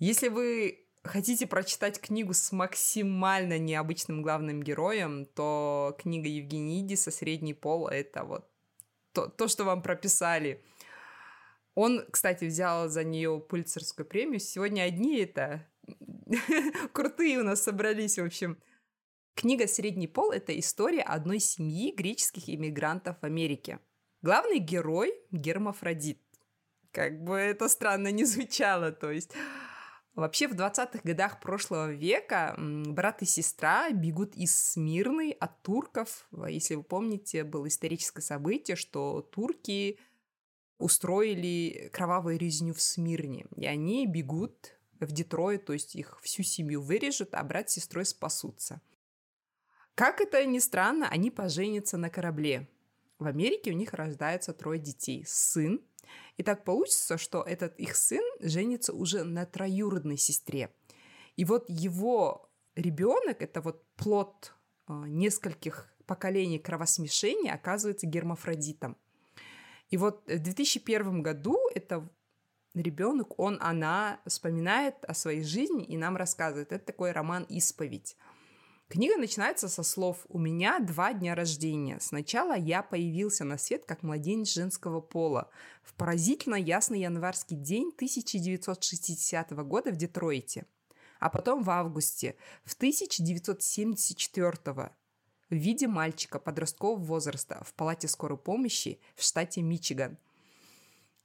Если вы хотите прочитать книгу с максимально необычным главным героем, то книга Евгенидиса «Средний пол» — это вот то, то, что вам прописали. Он, кстати, взял за нее пульцерскую премию. Сегодня одни это Крутые у нас собрались, в общем. Книга «Средний пол» — это история одной семьи греческих иммигрантов в Америке. Главный герой — гермафродит. Как бы это странно не звучало, то есть... Вообще в 20-х годах прошлого века брат и сестра бегут из Смирны от турков. Если вы помните, было историческое событие, что турки устроили кровавую резню в Смирне. И они бегут в Детройт, то есть их всю семью вырежут, а брат с сестрой спасутся. Как это ни странно, они поженятся на корабле. В Америке у них рождается трое детей. Сын. И так получится, что этот их сын женится уже на троюродной сестре. И вот его ребенок, это вот плод э, нескольких поколений кровосмешения, оказывается гермафродитом. И вот в 2001 году это ребенок, он, она вспоминает о своей жизни и нам рассказывает. Это такой роман «Исповедь». Книга начинается со слов «У меня два дня рождения. Сначала я появился на свет как младенец женского пола в поразительно ясный январский день 1960 года в Детройте, а потом в августе в 1974 в виде мальчика подросткового возраста в палате скорой помощи в штате Мичиган.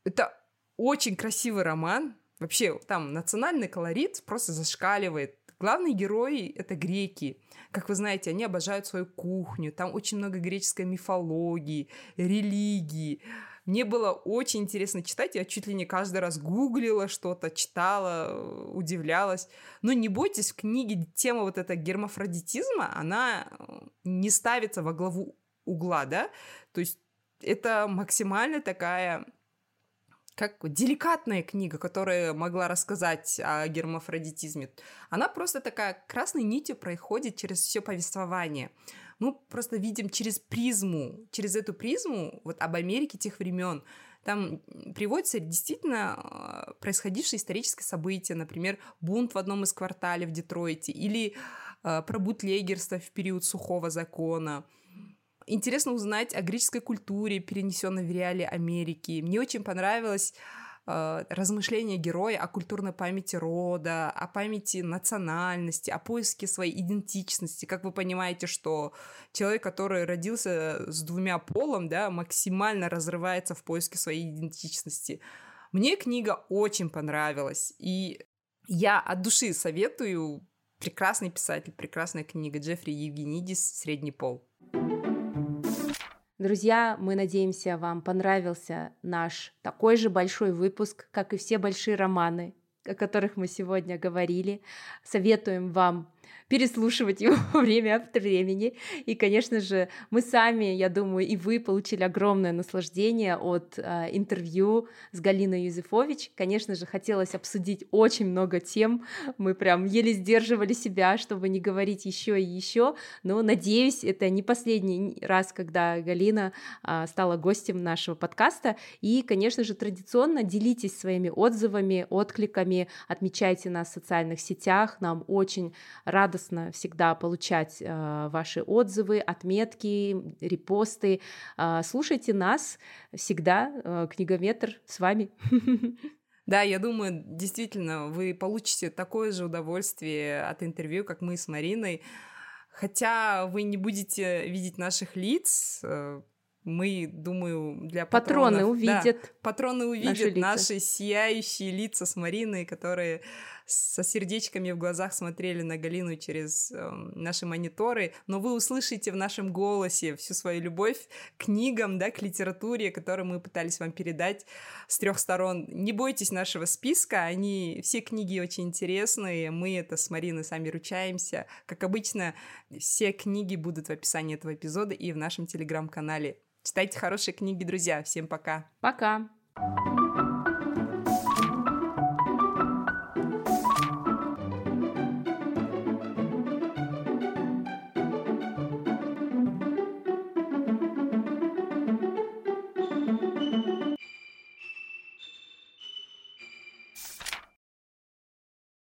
Это очень красивый роман. Вообще, там национальный колорит просто зашкаливает. Главные герои — это греки. Как вы знаете, они обожают свою кухню. Там очень много греческой мифологии, религии. Мне было очень интересно читать. Я чуть ли не каждый раз гуглила что-то, читала, удивлялась. Но не бойтесь, в книге тема вот эта гермафродитизма, она не ставится во главу угла, да? То есть это максимально такая как деликатная книга, которая могла рассказать о гермафродитизме. Она просто такая красной нитью проходит через все повествование. Мы просто видим через призму, через эту призму вот об Америке тех времен. Там приводятся действительно а, происходившие исторические события, например, бунт в одном из кварталов в Детройте или э, про бутлегерство в период сухого закона – Интересно узнать о греческой культуре, перенесенной в реалии Америки. Мне очень понравилось э, размышления героя о культурной памяти рода, о памяти национальности, о поиске своей идентичности. Как вы понимаете, что человек, который родился с двумя полом, да, максимально разрывается в поиске своей идентичности. Мне книга очень понравилась, и я от души советую прекрасный писатель, прекрасная книга Джеффри Евгенидис «Средний пол». Друзья, мы надеемся, вам понравился наш такой же большой выпуск, как и все большие романы, о которых мы сегодня говорили. Советуем вам переслушивать его время от времени. И, конечно же, мы сами, я думаю, и вы получили огромное наслаждение от э, интервью с Галиной Юзефович. Конечно же, хотелось обсудить очень много тем. Мы прям еле сдерживали себя, чтобы не говорить еще и еще. Но надеюсь, это не последний раз, когда Галина э, стала гостем нашего подкаста. И, конечно же, традиционно делитесь своими отзывами, откликами, отмечайте нас в социальных сетях. Нам очень рады радостно всегда получать э, ваши отзывы, отметки, репосты. Э, слушайте нас всегда. Э, Книгометр с вами. Да, я думаю, действительно, вы получите такое же удовольствие от интервью, как мы с Мариной. Хотя вы не будете видеть наших лиц, э, мы, думаю, для патронов... Патроны увидят. Да, патроны увидят наши, наши сияющие лица с Мариной, которые со сердечками в глазах смотрели на Галину через э, наши мониторы, но вы услышите в нашем голосе всю свою любовь к книгам, да, к литературе, которую мы пытались вам передать с трех сторон. Не бойтесь нашего списка, они все книги очень интересные, мы это с Мариной сами ручаемся. Как обычно, все книги будут в описании этого эпизода и в нашем телеграм-канале. Читайте хорошие книги, друзья. Всем пока. Пока. thank you